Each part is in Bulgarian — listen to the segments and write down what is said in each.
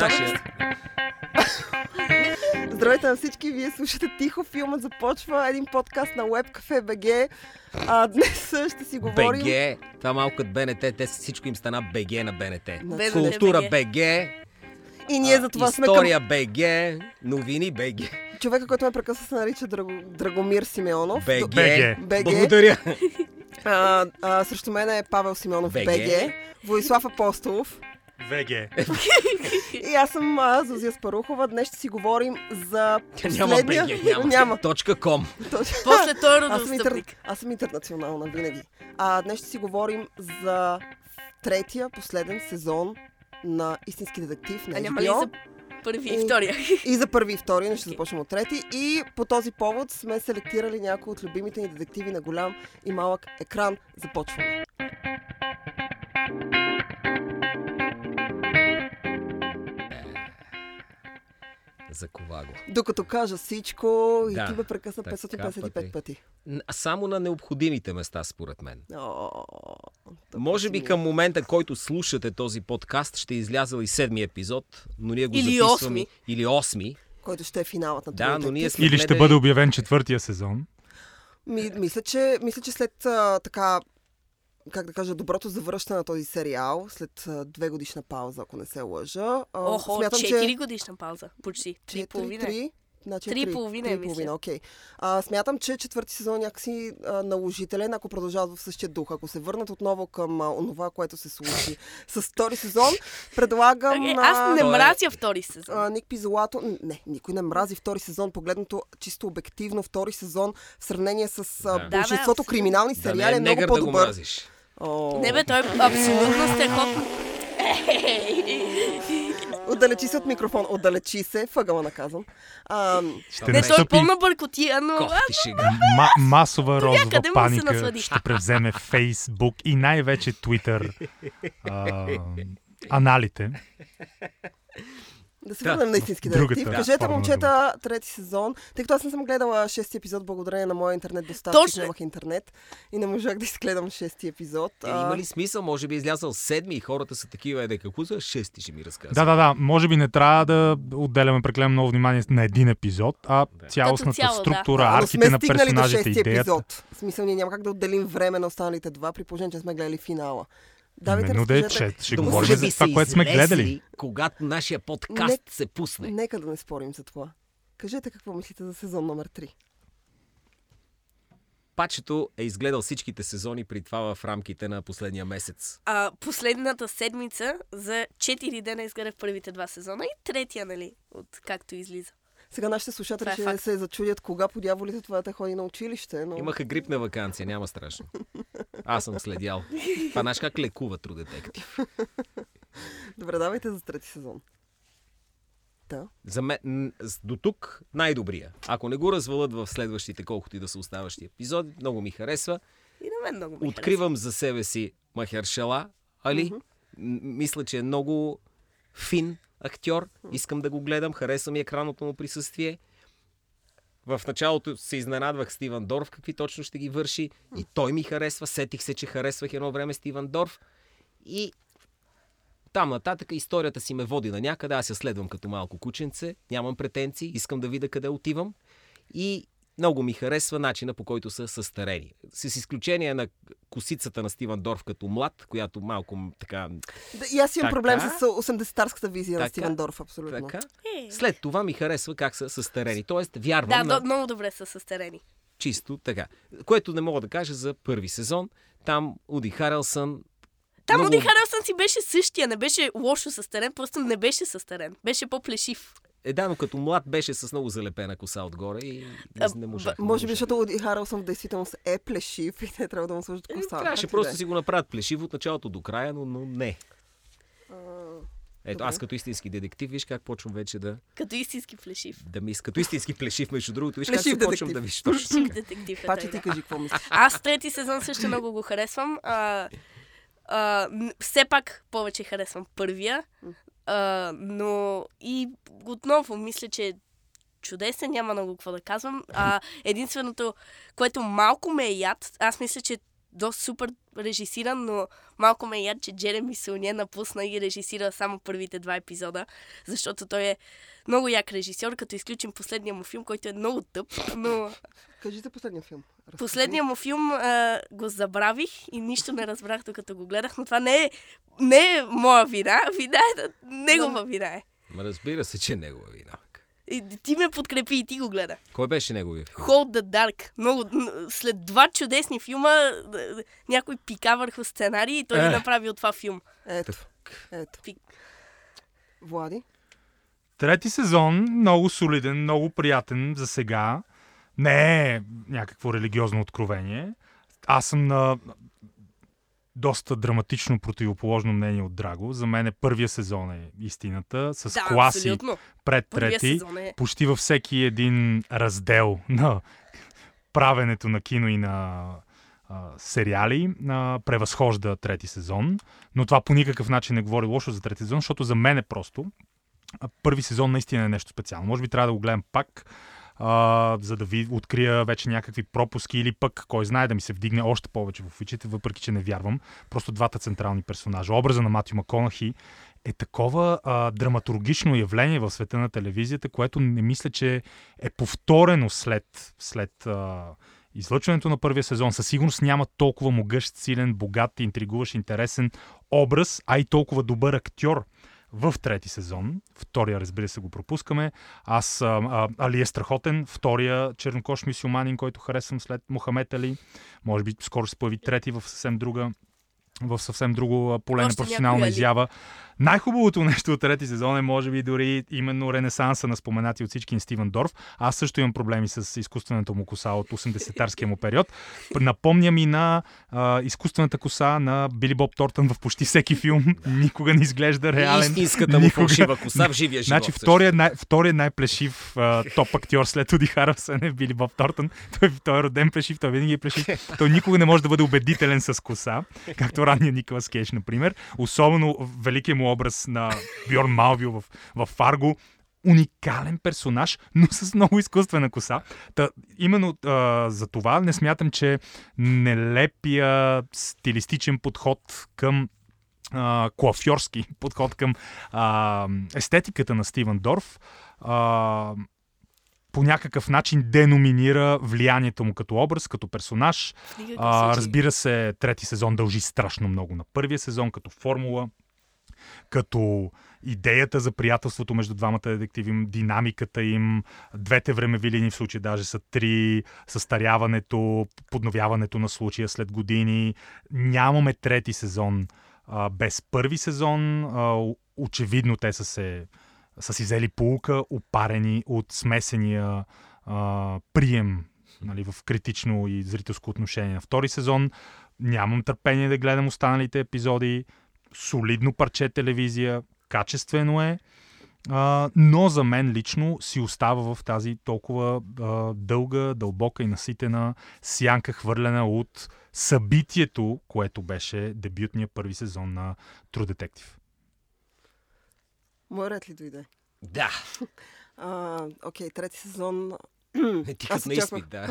Нашия. Здравейте на всички, вие слушате Тихо, филмът започва, един подкаст на WebCafe BG. А, днес ще си говорим... БГ, това малко като БНТ, те всичко им стана БГ на БНТ. На Култура БГ. И ние за това сме към история БГ, новини БГ. човека, който ме прекъсва се нарича Драго... Драгомир Симеонов. БГ. БГ. БГ. Благодаря. А, а, срещу мен е Павел Симеонов БГ. БГ, Владислав Апостолов ВГ. и аз съм а, Зозия Спарухова. Днес ще си говорим за Няма последния... БГ, няма. няма. Точка ком. После той е Аз съм, интер... аз съм интернационална винаги. А, днес ще си говорим за третия, последен сезон на Истински детектив на А няма ли за първи и И- втория? И за първи и втори, но ще Окей. започнем от трети. И по този повод сме селектирали някои от любимите ни детективи на голям и малък екран. Започваме. Закова го. Докато кажа всичко, и Да, ти ме прекъсна така 555 пъти. пъти. Само на необходимите места, според мен. О, Може би към момента, който слушате този подкаст, ще е излязъл и седми епизод, но ние го Или записваме. осми. Или осми. Който ще е финалът на Да, но ние сме Или ще бъде обявен четвъртия сезон. Ми, мисля, че, мисля, че след а, така, как да кажа, доброто завръщане на този сериал, след две годишна пауза, ако не се лъжа, Охо, смятам, 4 че... годишна пауза. Почти. 3 и Четири, половина. три, Значи Три три- половина три и половина, окей. А, смятам, че четвърти сезон е някакси а, наложителен, ако продължават в същия дух. Ако се върнат отново към а, онова, което се случи с втори сезон, предлагам Е, аз не е- мразя втори сезон. а, Ник Пизолато. Не, никой не мрази втори сезон, погледнато чисто обективно втори сезон в сравнение с Да. Да, да, криминални Да сериали не е много да по-добър. мразиш. О, Не бе, той е абсолютно страхотно. Отдалечи се от микрофон, отдалечи се, въгъла наказвам. А, Ще Не, той е пълна бъркотия, но... Ма- масова розова паника. Ще превземе Фейсбук и най-вече Twitter а, аналите. Да се Да, върнем на истински детектив. Кажете, форма на момчета, трети сезон, тъй като аз не съм гледала шести епизод благодарение на моя интернет доставчик, Точно. нямах интернет и не можах да изгледам шести епизод. Е, има ли смисъл? Може би е излязъл седми и хората са такива, еде, какво за шести ще ми разказва? Да, да, да. Може би не трябва да отделяме прекалено много внимание на един епизод, а цялостната цяло, да. структура, а, но арките на до персонажите, шести идеята. епизод. В смисъл, ние няма как да отделим време на останалите два, при положение, че сме гледали финала. Давайте, Именно да е, че ще Да, говорим за това, което сме гледали. Когато нашия подкаст Не- се пусне. Нека да не спорим за това. Кажете какво мислите за сезон номер 3. Пачето е изгледал всичките сезони при това в рамките на последния месец. А, последната седмица за 4 дена изгледах първите два сезона и третия, нали, от както излиза. Сега нашите слушатели е ще се зачудят кога по дяволите това да ходи на училище, но... Имаха грип на вакансия, няма страшно. Аз съм следял. Това знаеш как лекува True Детектив. Добре, давайте за трети сезон. Да. За мен, до тук най-добрия. Ако не го развалят в следващите, колкото и да са оставащи епизоди, много ми харесва. И на мен много ми Откривам за себе си Махершала Али. М- Мисля, че е много фин актьор. Искам да го гледам. Харесва ми екранното му присъствие. В началото се изненадвах Стивън Дорф, какви точно ще ги върши. И той ми харесва. Сетих се, че харесвах едно време Стивън Дорф. И там нататък историята си ме води на някъде. Аз я следвам като малко кученце. Нямам претенции. Искам да видя къде отивам. И много ми харесва начина по който са състарени. С изключение на косицата на Стивън Дорф като млад, която малко така... Да, и аз имам Така? проблем с 80-тарската визия на Така? Стивен Дорф, абсолютно. така. Е. След това ми харесва как са състарени. Тоест, вярвам Да, на много добре са състарени. чисто така. Което не мога да кажа за първи сезон. Там Уди Харелсън Там Много- Уди Харелсън си беше същия, не беше лошо състарен, просто не беше състарен. Беше по-плешив. Е да, но като млад беше с много залепена коса отгоре и не, А, не можах. не Може би, защото Уди Харелсън в действителност е плешив и те трябва да му сложат Е, коса. Трябваше Как и просто да е. си го направят плешиво от началото до края, но, но не. А, Ето, Добре. аз като истински детектив, виж как почвам вече да, Като истински плешив. да ми... Като истински плешив, между другото, виж Плешив как се почвам да виж така. Детектив е Паче ти да. кажи какво мислиш. Аз трети сезон също много го харесвам. А, а, все пак повече харесвам първия. А, но и отново мисля, че е чудесен, няма много какво да казвам. А, единственото, което малко ме е яд, аз мисля, че доста супер режисиран, но малко ме яд, че Джереми Сълне напусна и режисира само първите два епизода, защото той е много як режисьор, като изключим последния му филм, който е много тъп, но Кажи за последния филм. Разкажи. последния му филм а, го забравих и нищо не разбрах, докато го гледах, но това не е, не е моя вина, вина е негова вина е. Разбира се, че е негова вина. И ти ме подкрепи и ти го гледа. Кой беше неговия? Hold the Dark. Много, след два чудесни филма някой пика върху сценарий и той е. направи от това филм. Ето, ето. Пик. Влади? Трети сезон, много солиден, много приятен за сега. Не е някакво религиозно откровение. Аз съм на доста драматично противоположно мнение от Драго. За мен е първия сезон е истината, с Да, класи абсолютно. пред трети. е... Почти във всеки един раздел на правенето на кино и на а, сериали а, превъзхожда трети сезон. Но това по никакъв начин не говори лошо за трети сезон, защото за мен е просто първи сезон наистина е нещо специално. Може би трябва да го гледам пак, а, за да ви открия вече някакви пропуски или пък, кой знае, да ми се вдигне още повече в очите, въпреки че не вярвам. Просто двата централни персонажа. Образа на Матю Маконахи е такова а, драматургично явление в света на телевизията, което не мисля, че е повторено след, след а, излъчването на първия сезон. Със сигурност няма толкова могъщ, силен, богат, интригуващ, интересен образ, а и толкова добър актьор в трети сезон. Втория, разбира се, го пропускаме. Аз, а, а, Али е страхотен. Втория чернокош мисюманин, който харесвам след Мохамед Али. Може би скоро ще появи трети в съвсем друга в съвсем друго поле на професионална Али. изява. Най-хубавото нещо от трети сезон е, може би, дори именно ренесанса на споменати от всички Стивен Дорф. Аз също имам проблеми с изкуствената му коса от 80-тарския му период. Напомня ми на а, изкуствената коса на Били Боб Тортън в почти всеки филм. Никога не изглежда реален. Истинската му Никога. фалшива коса в живия живот. Значи втория, най- втория най-плешив а, топ актьор след Уди Харълсън е Били Боб Тортън. Той, той е роден плешив, той винаги е плешив. Той никога не може да бъде убедителен с коса, както ранния Николас Кейдж, например. Особено великият му образ на Бьорн Малвил в, в Фарго. Уникален персонаж, но с много изкуствена коса. Та, именно а, за това не смятам, че нелепия стилистичен подход към а, коафьорски подход към а, естетиката на Стивен Дорф а, по някакъв начин деноминира влиянието му като образ, като персонаж. А, разбира се, трети сезон дължи страшно много на първия сезон, като формула, като идеята за приятелството между двамата детективи, динамиката им, двете времеви линии в случая даже са три, състаряването, подновяването на случая след години. Нямаме трети сезон а, без първи сезон. А, очевидно те са се са си взели полука, опарени от смесения а, прием нали, в критично и зрителско отношение на втори сезон. Нямам търпение да гледам останалите епизоди. Солидно парче телевизия, качествено е, а, но за мен лично си остава в тази толкова а, дълга, дълбока и наситена сянка хвърлена от събитието, което беше дебютния първи сезон на True Detective. Моя ред ли дойде? Да. А, окей, трети сезон. Е, ти като на изпит, да.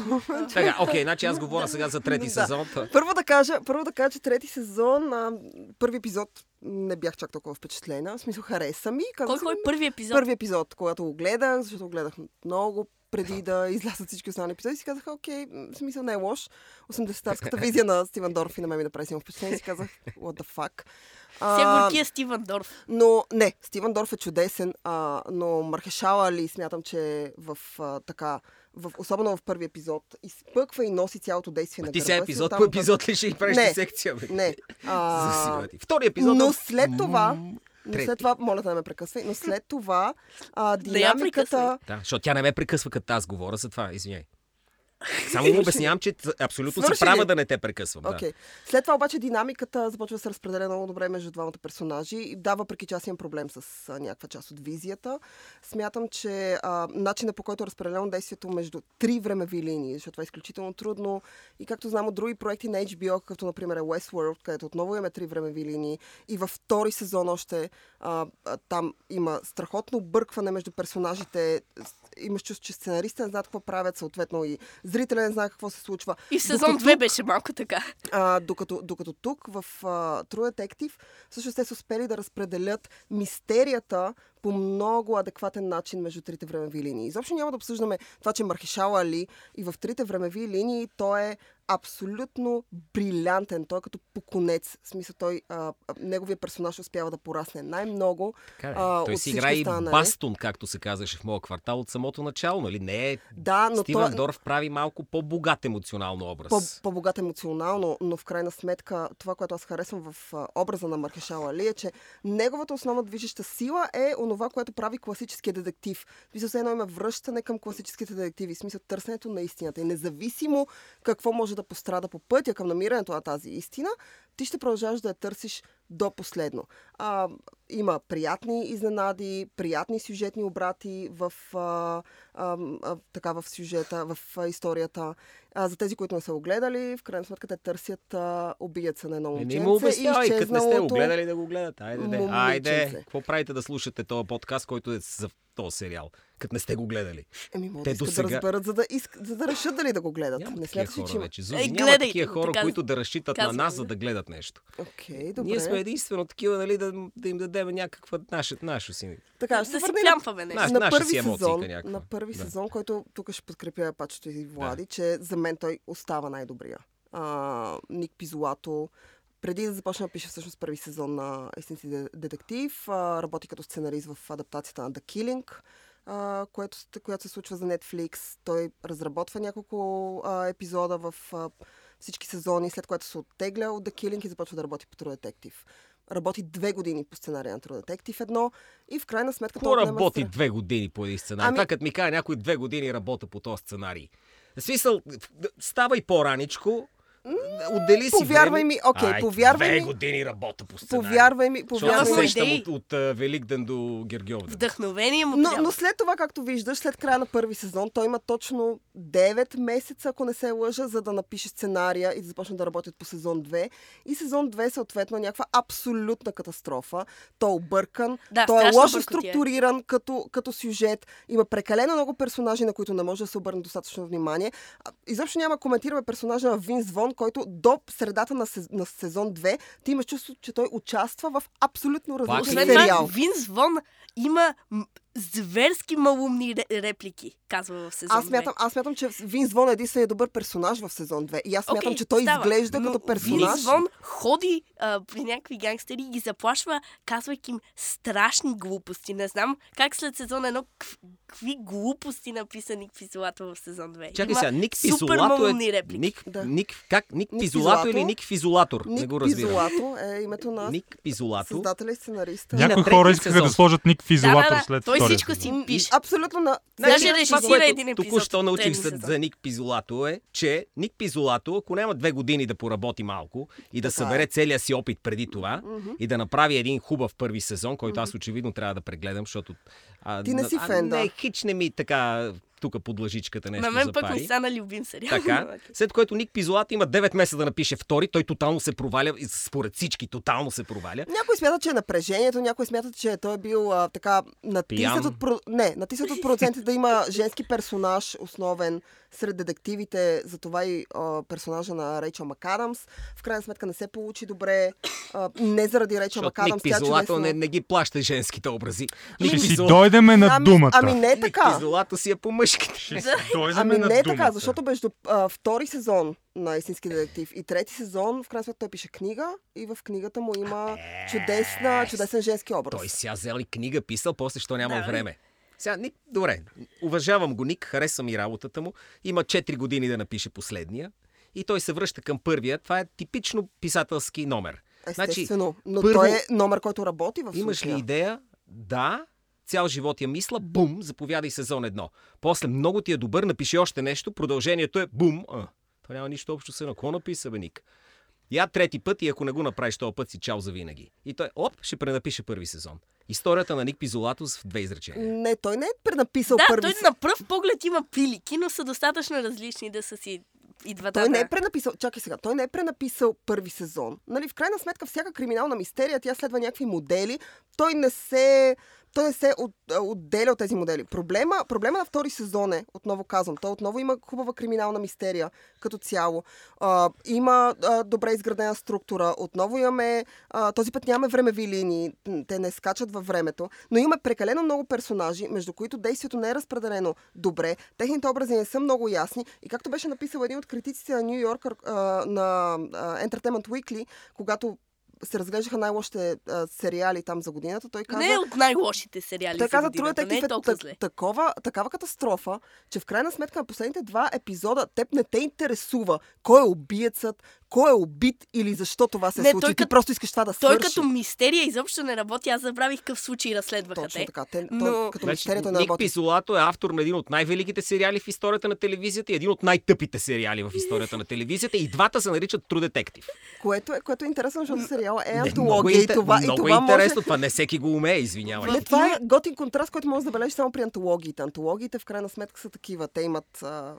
така, окей, значи аз говоря сега за трети Да. сезон. Първо да кажа, първо да кажа, че трети сезон, а, първи епизод не бях чак толкова впечатлена. В смисъл хареса ми. Казах Кой кой първи епизод? Първи епизод, когато го гледах, защото го гледах много преди да излязат всички останали епизоди, си казах, окей, в смисъл не е лош. 80-тарската визия на Стивен Дорф и на мен ми направи силно впечатление. Си казах, what the fuck. Все А, горкия Стивън Дорф. но не, Стивен Дорф е чудесен, а, но Мархешала ли смятам, че в а, така, в, особено в първи епизод, изпъква и носи цялото действие на Ти гърба сега си, епизод по епизод ли ще и правиш Не. секция? Бе? Не. А, Втори епизод. но е- след това, но трети. след това, моля да не ме прекъсвай, но след това а, динамиката... Да, защото тя не ме прекъсва, като аз говоря за това, извиняй. Само му обяснявам, че абсолютно си Свърши права ли? да не те прекъсвам. Да. Окей. След това обаче динамиката започва да се разпределя много добре между двамата персонажи. И Да, въпреки че аз имам проблем с а, някаква част от визията, смятам, че а, начинът по който е разпределено действието между три времеви линии, защото това е изключително трудно. И както знам от други проекти на HBO, като например е Westworld, където отново имаме три времеви линии, и във втори сезон още а, а, там има страхотно бъркване между персонажите, имаш чувство, че сценаристите не знаят какво правят, съответно и зрителя не знае какво се случва. И сезон Докато 2 тук- беше малко така. А, докато, докато тук в а, True Detective всъщност те са успели да разпределят мистерията по много адекватен начин между трите времеви линии. Изобщо няма да обсъждаме това, че Мархишал Али и в трите времеви линии той е абсолютно брилянтен. Той е като поконец. В смисъл, той, а, неговия персонаж успява да порасне най-много. Така, а, той си играе и бастун, както се казваше в моя квартал от самото начало, нали? Не е... Да, но Стивен той, Дорф прави малко по-богат емоционално образ. по, по-богат емоционално, но в крайна сметка това, което аз харесвам в образа на Мархешал Али е, че неговата основна движеща сила е онова, което прави класическия детектив. Смисъл, все едно има връщане към класическите детективи, в смисъл търсенето на истината. И независимо какво може да пострада по пътя към намирането на тази истина, ти ще продължаваш да я търсиш до последно. А, има приятни изненади, приятни сюжетни обрати в, а, а, а, така, в сюжета, в а, историята. А, за тези, които не са го гледали, в крайна сметка те търсят а, убиеца на едно Не, момченце. не му обяснявай, и като не сте го изчезналото- гледали да го гледат. Айде, де. Айде, какво правите да слушате този подкаст, който е за този сериал, като не сте го гледали? Еми, могат Те да искат досега- да разберат, за да, иск... за да решат дали да го гледат. Няма не смяташ ли, че хора има... вече. Зузи, няма гледайте такива хора, така- които да разчитат на казвам нас, ви. за да гледат нещо. Окей, добре. Ние сме единствено такива, нали, да, да им дадем някаква наша, наша си. Така, Да ще се си върнем плямпаме нещо. Наш- на първи сезон, някаква. на първи Да. сезон, който тук ще подкрепя пачето и Влади, че за мен той остава най-добрия. А, Ник Пизолато, преди да започна да пише всъщност първи сезон на Истински де- детектив, а, работи като сценарист в адаптацията на The Killing, а, което, която се случва за Netflix. Той разработва няколко а, епизода в а, всички сезони, след което се оттегля от The Killing и започва да работи по True Detective. Работи две години по сценария на True Detective едно и в крайна сметка Какво отнема работи зра- две години по един сценарий? Ами- Това като ми каже някой две години работа по този сценарий. В смисъл, става и по-раничко, отдели си Повярвай време. ми, окей, Ай, повярвай две ми. години работа по сценарий. Повярвай ми, повярвай ми. сещам от, от а, Великден до Гергьовден. Вдъхновение му Но, но след това, както виждаш, след края на първи сезон, той има точно 9 месеца, ако не се лъжа, за да напише сценария и да започне да работят по сезон 2. И сезон 2 съответно е някаква абсолютна катастрофа. Той е объркан, Да, той е лошо структуриран като, като сюжет. Има прекалено много персонажи, на които не може да се обърне достатъчно внимание. Изобщо няма коментираме персонажа на Винс Вон, който до средата на, сез, на сезон 2 ти имаш чувство, че той участва в абсолютно Пак различен това, сериал. Винс Вон има зверски малумни ре- реплики, казва в сезон Аз смятам, аз смятам, че Винс Вон е единственият добър персонаж в сезон 2. И аз смятам, Окей, че той става. изглежда Но като персонаж. Винс Вон ходи а, при някакви гангстери и ги заплашва, казвайки им страшни глупости. Не знам как след сезон едно кв- какви глупости написани в Пизолато в сезон 2. Чакай Има сега, Ник супер Пизолато е... реплики. Ник, Да. Ник, как? Ник, Ник Пизолато или Ник Физолатор? не Ник го разбирам. Пизолато е името на Ник Пизолато. създателя и сценариста. на Някои хора искаха сезон. да сложат Ник в изолатор да, да, след той втория всичко си пише. Абсолютно на... Даже Значи, режисира един епизод Току-що научих за, за Ник Пизолато е, че Ник Пизолато, ако няма две години да поработи малко и да Така събере е. целия си опит преди това и да направи един хубав първи сезон, който аз очевидно трябва да прегледам, защото... Ти не си фен, да. Хич не ми така тук под лъжичката нещо На мен пък ми стана любим сериал. Така, след което Ник Пизолато има 9 месеца да напише втори, той тотално се проваля, и според всички тотално се проваля. Някой смятат, че е напрежението, някой смятат, че той е бил а, така натиснат от, про... не, натиснат от продуцентите да има женски персонаж, основен сред детективите, затова и а, персонажа на Рейчел Макадамс. В крайна сметка не се получи добре. А, не заради Рейчел Макадамс, Ник Пизолато чудесно... не, не ги плаща женските образи. Ще Ник си Пизолато- дойдеме на ами, думата. Ами не е Ник така. Пизолато си е по мъжките. Ще Ами не е така, защото между а, втори сезон на Истински детектив и трети сезон, в крайна сметка той пише книга и в книгата му има чудесна, чудесен женски образ. Той сега взел и книга, писал, после що няма Да, време. Сега, Ник, добре, уважавам го Ник, харесвам и работата му. Има 4 години да напише последния. И той се връща към първия. Това е типично писателски номер. Естествено. но първо- той е номер, който работи в Имаш ли случая. идея? Да. Цял живот я мисля, бум, заповядай сезон едно. После много ти е добър, напиши още нещо, продължението е бум. А, това няма нищо общо с едно. Какво написа, бе, Ник? Я трети път и ако не го направиш този път си чао за винаги. И той, оп, ще пренапише първи сезон. Историята на Ник Пизолатос в две изречения. Не, той не е пренаписал Да, първи той се- на пръв поглед има прилики, но са достатъчно различни да са си и двата. Той не е да. пренаписал, чакай сега, той не е пренаписал първи сезон. Нали, в крайна сметка, всяка криминална мистерия, тя следва някакви модели. Той не се той се от, отделя от тези модели. Проблема, проблема на втори сезон е, отново казвам, той отново има хубава криминална мистерия като цяло. А, има а, добре изградена структура. Отново имаме, а, този път нямаме времеви линии, те не скачат във времето, но имаме прекалено много персонажи, между които действието не е разпределено добре, техните образи не са много ясни и както беше написал един от критиците на Нью Йоркър а, на Entertainment Weekly, когато се разглеждаха най-лошите а, сериали там за годината, той каза... Не е от най-лошите сериали Той за каза, годината, не е толкова зле. такова, такава катастрофа, че в крайна сметка на последните два епизода теб не те интересува кой е убиецът, кой е убит или защо това се Не, случи. той Ти като- просто искаш това да Той свърши. като мистерия изобщо не работи. Аз забравих какъв случай разследваха Точно те. така. Те, но- той, като Значи, мистерията не Ник работи. Писолато е автор на един от най-великите сериали в историята на телевизията и един от най-тъпите сериали в историята на телевизията. И двата се наричат True Detective. Което е, което е интересно, защото сериала е Не, антология. е, и това, много и това е интересно. Може... Това не всеки го умее, извинявай. Не, това е готин контраст, който може да забележиш само при антологиите. Антологиите в крайна сметка са такива. Те имат а,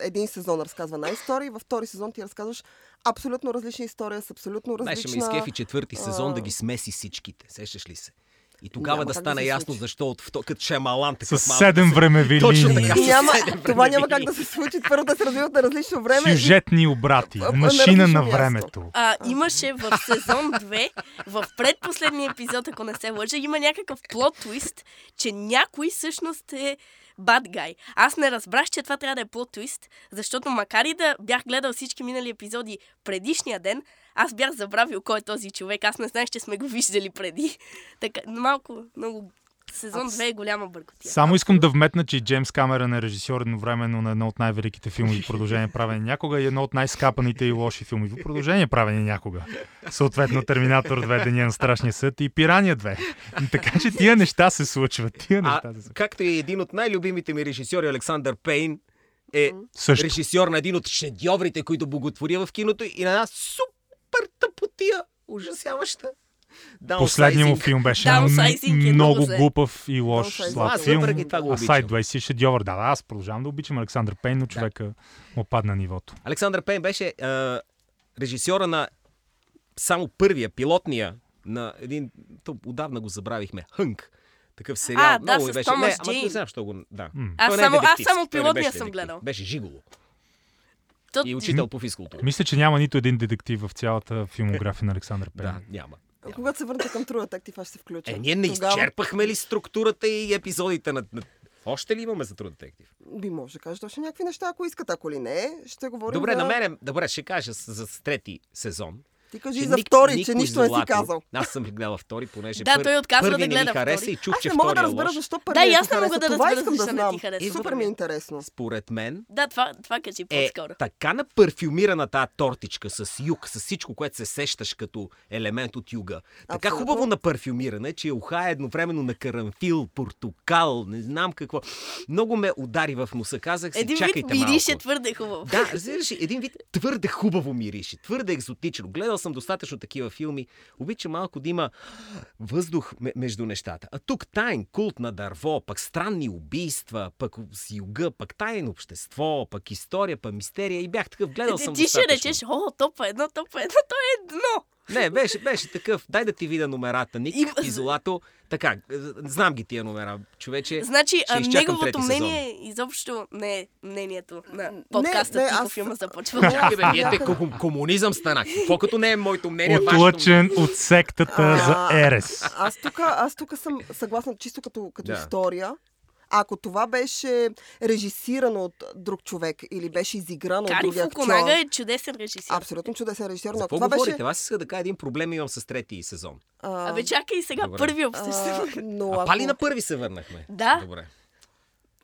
един сезон разказва една история, във втори сезон ти разказваш абсолютно различна история с абсолютно различна... ще ме изкефи четвърти сезон а, да ги смеси всичките. Сещаш ли се? И тогава Няма да да стане се ясно защо от вто, като Шемалан С такъв малък седем да се- времеви Точно линии. така. Няма, това няма как да се случи. Първо да се развиват на различно време. Сюжетни обрати. На Машина на място. времето. А, имаше в сезон 2, в предпоследния епизод, ако не се лъжа, има някакъв плот твист, че някой всъщност е bad guy. Аз не разбрах, че това трябва да е плот твист, защото макар и да бях гледал всички минали епизоди предишния ден, аз бях забравил кой е този човек. Аз не знаех, че сме го виждали преди. Така, малко, много... Сезон 2 е голяма бъркотия. Само искам да вметна, че Джеймс Камерън е режисьор едновременно на едно от най-великите филмови продължения правени някога и едно от най-скапаните и лоши филмови продължения правени някога. Съответно Терминатор 2, Деня на страшния съд и Пирания 2. Така че тия неща се случват. Тия А, неща се случват. както и един от най-любимите ми режисьори, Александър Пейн, е Също. режисьор на един от шедьоврите, които боготворя в киното и на една супер тъпотия, ужасяваща. Последният му филм беше Downsizing е много глупав и лош, слаб Аз филм. а. Sideways е шедьовър. Да, да, аз продължавам да обичам Александър Пейн, но човека му падна нивото. Александър Пейн беше е, режисьора на само първия, пилотния, на един, то отдавна го забравихме, Хънк. Такъв сериал. А, да, Много ми с беше. Томас не, ама Джейн. не знам, що го... Да. Аз е само- аз детективски, само пилотния съм детектив. гледал. Беше жиголо. То, И учител по физкултура. Мисля, че няма нито един детектив в цялата филмография на Александър Пейн. Да, няма. Когато се върнете към True Detective, аз ще се включа. Е, ние не Тогава изчерпахме ли структурата и епизодите на... на- Още ли имаме за True Detective? Би може да кажете още някакви неща, ако искате. Ако ли не, ще говорим Добре, за... на мене, добре, ще кажа за трети сезон. Ти кажи че за втори, че нищо не си казал. Аз съм гледал втори, понеже Да, пър... той отказва първи да не гледа ми хареса втори. и чух, Аз че не мога да е разбера защо Да, първият и ти аз не мога да Това разбера искам да защо не знам. ти харесва. Супер ми е интересно. Според мен Да, това, това кажи е по-скоро. така напарфюмирана тази тортичка с юг, с всичко, което се сещаш като елемент от юга. Така Абсолютно. хубаво напарфюмирана, че уха е едновременно на карамфил, портокал, не знам какво. Много ме удари в носа. Казах си, Един вид чакайте мирише малко. твърде хубаво. Да, разбираш един вид твърде хубаво мирише, твърде екзотично. Гледал съм достатъчно такива филми. Обичам малко да има въздух ме- между нещата. А тук тайн култ на дърво, пък странни убийства, пък с юга, пък тайн общество, пък история, пък мистерия. И бях такъв, гледал съм Е, Ти ще речеш, о, топа едно, топа едно, то е едно. Не, беше, беше такъв. Дай да ти видя номерата. Ник, Има- изолато. Така, знам ги тия номера, човече. Значи, ще а, неговото трети мнение изобщо не е мнението на Не, подкаста не, Тихо аз- филма започва. Чакай, бе, вие те комунизъм станах. Какво като не е моето мнение, вашето Отлъчен от сектата за А, Ерес. Аз тук аз тук съм съгласна чисто като, като Да. история. Ако това беше режисирано от друг човек или беше изиграно от Кари други актьор, Фукунага е чудесен режисьор. абсолютно чудесен режисьор, но това говорите? беше... Аз иска да кажа един проблем имам с трети сезон. А, Абе, чакай сега, Добре. първи а, обсъждаме. но А ако, пали на първи се върнахме. Да. Добре.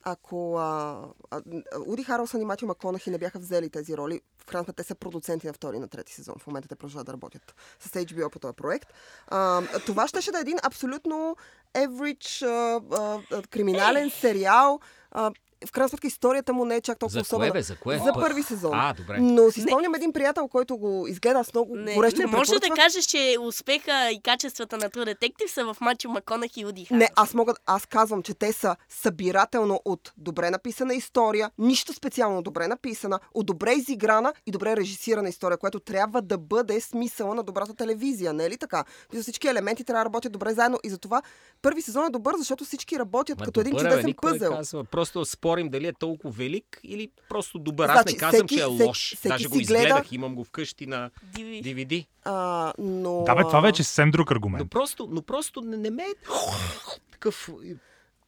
ако а, а, Уди Харълсън и Матю Маконахи не бяха взели тези роли, в крайна те са продуценти на втори и на трети сезон. В момента те продължават да работят с HBO по този проект. А, това ще да е един абсолютно average а, а, а, криминален сериал. А, в крайна сметка историята му не е чак толкова За особена. кое бе? За кое? За Пър- първи сезон. А, добре. Но си спомням един приятел, който го изгледа с много Не, горещо не може да кажеш, че успеха и качествата на True Detective са в Мачо Маконах и Уди Не, аз мога, аз казвам, че те са събирателно от добре написана история, нищо специално добре написана, от добре изиграна и добре режисирана история, което трябва да бъде смисъла на добрата телевизия, не е ли така? Всички елементи трябва да работят добре заедно и затова първи сезон е добър, защото всички работят Ма като един добър, бе, чудесен не пъзел. Казва. Просто спорим дали е толкова велик или просто добър. Аз Значи, не казвам, всеки- че е всеки- лош. всеки Даже си го изгледах, гледа- имам го вкъщи на Диви. DVD. А, но... Да, бе, това вече е съвсем друг Но аргумент. просто, но просто не, не ме е такъв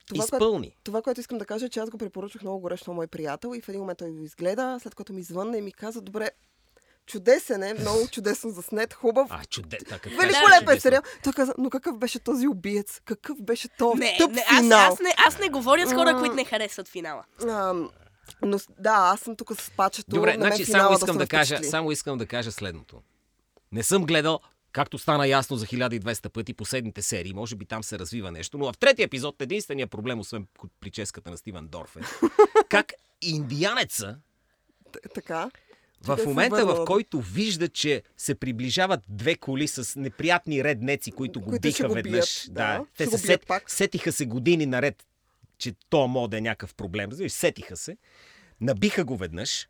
Това, изпълни. Това, което искам да кажа, е, че аз го препоръчах много горещо на мой приятел и в един момент той го изгледа, след което ми звънна и ми каза, добре, чудесен е, много чудесно заснет, хубав. А, чуде, така. Великолепен е сериал. Той каза, но какъв беше този убиец? Какъв беше то Не, тъп не, аз, финал? аз, не, аз не говоря с хора, които не харесват финала. Ам, но да, аз съм тук с пачето. Добре, на значи само искам ме да кажа, впечатли. само искам да кажа следното. Не съм гледал, както стана ясно за 1200 пъти, последните серии. Може би там се развива нещо, но в третия епизод единствения проблем, освен прическата на Стивен Дорф е, как индианеца Т- Така. В момента, в който вижда, че се приближават две коли с неприятни реднеци, които го Които биха го веднъж. бият, да. Те се сет, пак. сетиха се години наред, че то мод е някакъв проблем. Знаеш, сетиха се. Набиха го веднъж.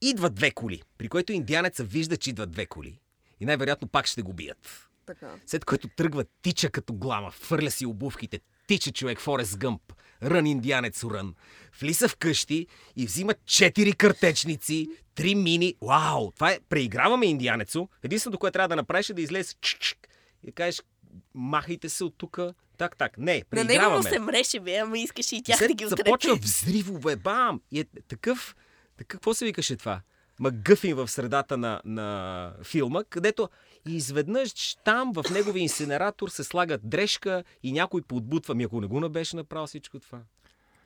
Идват две коли, при което индианеца вижда, че идват две коли. И най-вероятно пак ще го бият. Така. След което тръгва тича като глама, фърля си обувките, тича човек Форест Гъмп, рън индианец рън, влиза в къщи и взима четири картечници, три мини. Вау! Това е, преиграваме индианецо. Единственото, което трябва да направиш е да излезе чик-чик и кажеш, махайте се от тук. Так, так. Не, На него преиграваме. се мреше, бе, ама искаше и тях да ги започва отрепе. взривове, бам! И е такъв, такъв, какво се викаше това? Магъфин в средата на, на филма, където изведнъж там в неговия инсинератор се слага дрежка и някой подбутва. Ми ако не го не беше направил всичко това.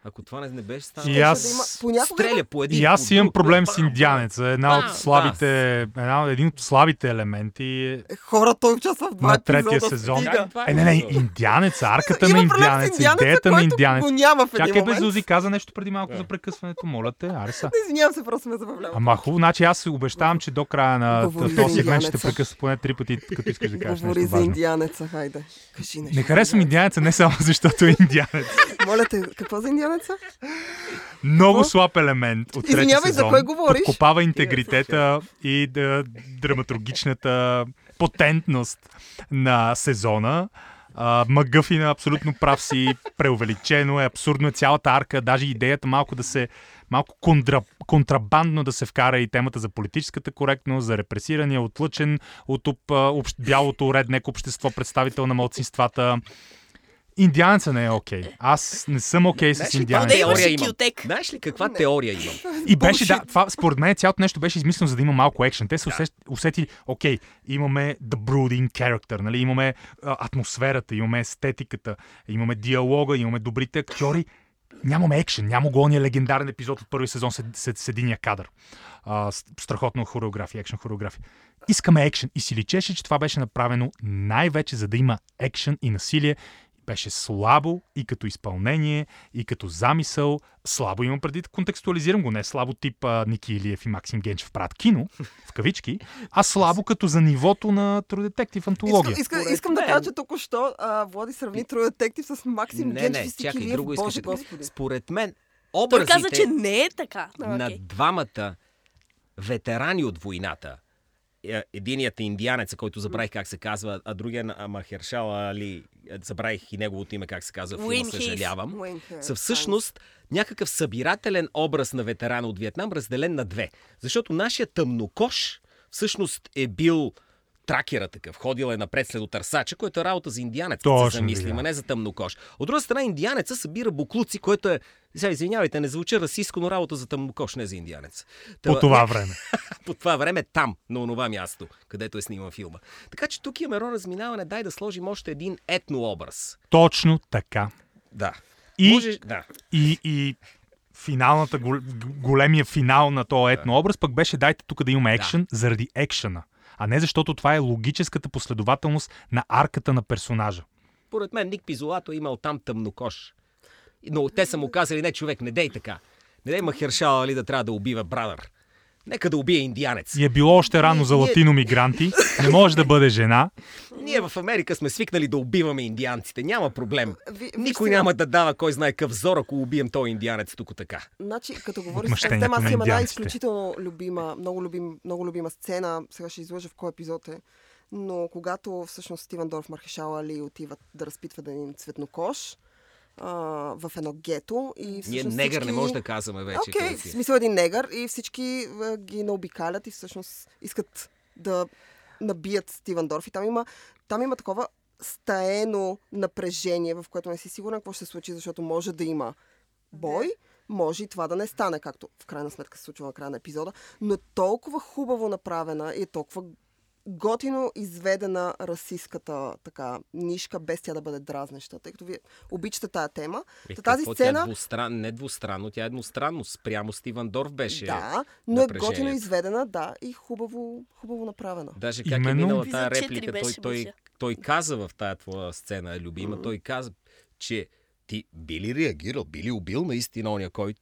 Ако това не, не беше станало. И аз- Да има... Понякога Стреля по един И аз имам проблем с индианеца. Една от слабите, една, един от слабите елементи е Хора, той участва в два на третия сезон. Е, не, не, индианеца, арката на индианеца, идеята на един Чакай, бе, момент. Зузи каза нещо преди малко за прекъсването. Моля те, Ареса. Извинявам се, просто ме забавлява. Ама хубаво, значи аз се обещавам, че до края на този сегмент ще прекъсва поне три пъти, като искаш да кажеш Говори за индианеца, хайде. Кажи нещо. Не харесвам индианеца не само защото е индианец. Моля те, какво за индианеца? Много слаб елемент от трети Извинявай, за сезон. кой говориш? Подкопава интегритета и да, драматургичната потентност на сезона. А, Магъфина абсолютно прав си, преувеличено е, абсурдно е цялата арка, даже идеята малко да се малко контра, контрабандно да се вкара и темата за политическата коректност, за репресирания, отлъчен от об, а, общ, бялото реднек общество, представител на младсинствата. Индианеца не е окей. Аз не съм окей Знаеш с имаше теория имам. Знаеш ли каква Не. теория имам? И беше, да, това, според мен цялото нещо беше измислено, за да има малко екшен. Те се Да. усети, усети окей, имаме the brooding character, нали? имаме а, атмосферата, имаме естетиката, имаме диалога, имаме добрите актьори. Нямаме екшен, няма го ония легендарен епизод от първи сезон с, с, с единия кадър. А, страхотно хореография, екшен хореография. Искаме екшен и си личеше, че това беше направено най-вече за да има екшен и насилие. Беше слабо и като изпълнение, и като замисъл. Слабо имам преди, контекстуализирам го, не слабо тип а, Ники Илиев и Максим Генчев правят кино, в кавички, а слабо като за нивото на True Detective антология. Искам, искам, Според искам да кажа, че току-що а, Влади сравни True Detective с Максим Не, Генчев не, и Сики чакай, Илиев. друго Боже да кажа. господи. Според мен, Той образите каза, че не е така. На двамата ветерани от войната, единият е индианец, който забравих как се казва, а другия на Махершал Али, е, забравих и неговото име как се казва, филма, съжалявам. Хейс, са всъщност някакъв събирателен образ на ветерана от Виетнам, разделен на две. Защото нашия тъмнокош всъщност е бил тракера такъв, ходил е напред след търсача, което е работа за индианец, като се Точно замислим, а не за тъмнокош. От друга страна, индианеца събира буклуци, което е, сега извинявайте, не звуча расистско, но работа за тъмнокош, не за индианец. По това време. по това време там, на онова място, където е сниман филма. Така че тук имаме едно разминаване, дай да сложим още един етнообраз. Точно така. Да. И, Може, да. и, и финалната, гол- големия финал на този етнообраз пък беше дайте тук да имаме екшен заради екшена, а не защото това е логическата последователност на арката на персонажа. Поред мен Ник Пизолато е имал там тъмнокош. Но те са му казали, не човек, не дей така. Не дей Махершала нали, да трябва да убива брадър. Нека да убие индианец. И е било още рано за Ние- латино-мигранти. Не може да бъде жена. Ние в Америка сме свикнали да убиваме индианците. Няма проблем. Ви- Никой няма да дава кой знае какъв взор, ако убием този индианец тук така. Значи, като говориш с Отмъщението тема, аз имам една изключително любима, много, любим, много любима сцена. Сега ще излъжа в кой епизод е. Но когато всъщност Стивен Дорф Мархешала Али отиват да разпитват един цветнокош а, в едно гето и Ние всъщност негър не всички... може да казваме вече. Окей, къде в смисъл един негър и всички а, ги наобикалят и всъщност искат да набият Стивен Дорф. И там има, там има такова стаено напрежение, в което не си сигурен какво ще се случи, защото може да има бой, може и това да не стане, както в крайна сметка се случва на края на епизода, но е толкова хубаво направена и е толкова готино изведена расистката така нишка, без тя да бъде дразнеща, тъй като вие обичате тая тема. Е, Та тази какво сцена... Тя е двустран... Не двустранно, тя е едностранно. Спрямо Стивен Дорф беше. Да, но е готино изведена, да, и хубаво, хубаво направена. Даже как Именно. е минала четири реплика, той, той, той каза в тая твоя сцена, любима, той каза, че ти би ли реагирал, би ли убил наистина оня, който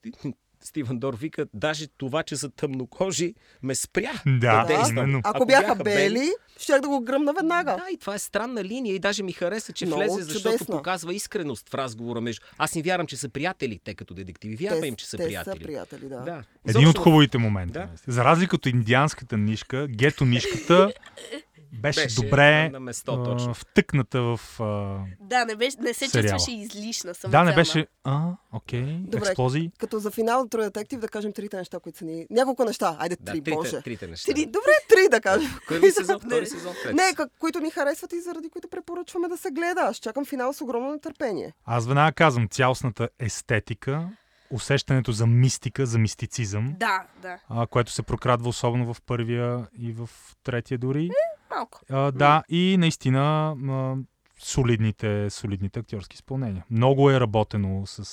Стивен Дор вика, даже това, че са тъмнокожи, ме спря. Да, действам. именно. Ако, бяха бели, щях да го гръмна веднага. Да, и това е странна линия и даже ми хареса, че Много влезе, защото чудесно. показва искреност в разговора между... Аз не вярвам, че са приятели, те като детективи. Вярвам им, че са те приятели. са приятели, да. Да. Един Изобщо от хубавите моменти. Да. За разлика от индианската нишка, гето нишката беше, Беше добре на- место, а, точно. втъкната в... А... Да, не, беше, не се Сериала. чувстваше излишна. Да, не беше... А, окей, Добре. експлозии. Като за финал на True Detective да кажем трите неща, които са ни... Няколко неща. Айде, Да, три, трите, боже. трите неща. Три, добре, три да кажем. Кои са? сезон, втори сезон, трети. Не, как, които ни харесват и заради които препоръчваме да се гледа. Аз чакам финал с огромно нетърпение. Аз веднага казвам цялостната естетика, усещането за мистика, за мистицизъм, Да, да. а, което се прокрадва особено в първия и в третия дори. Малко. А, да, и наистина а, солидните, солидните актьорски изпълнения. Много е работено с,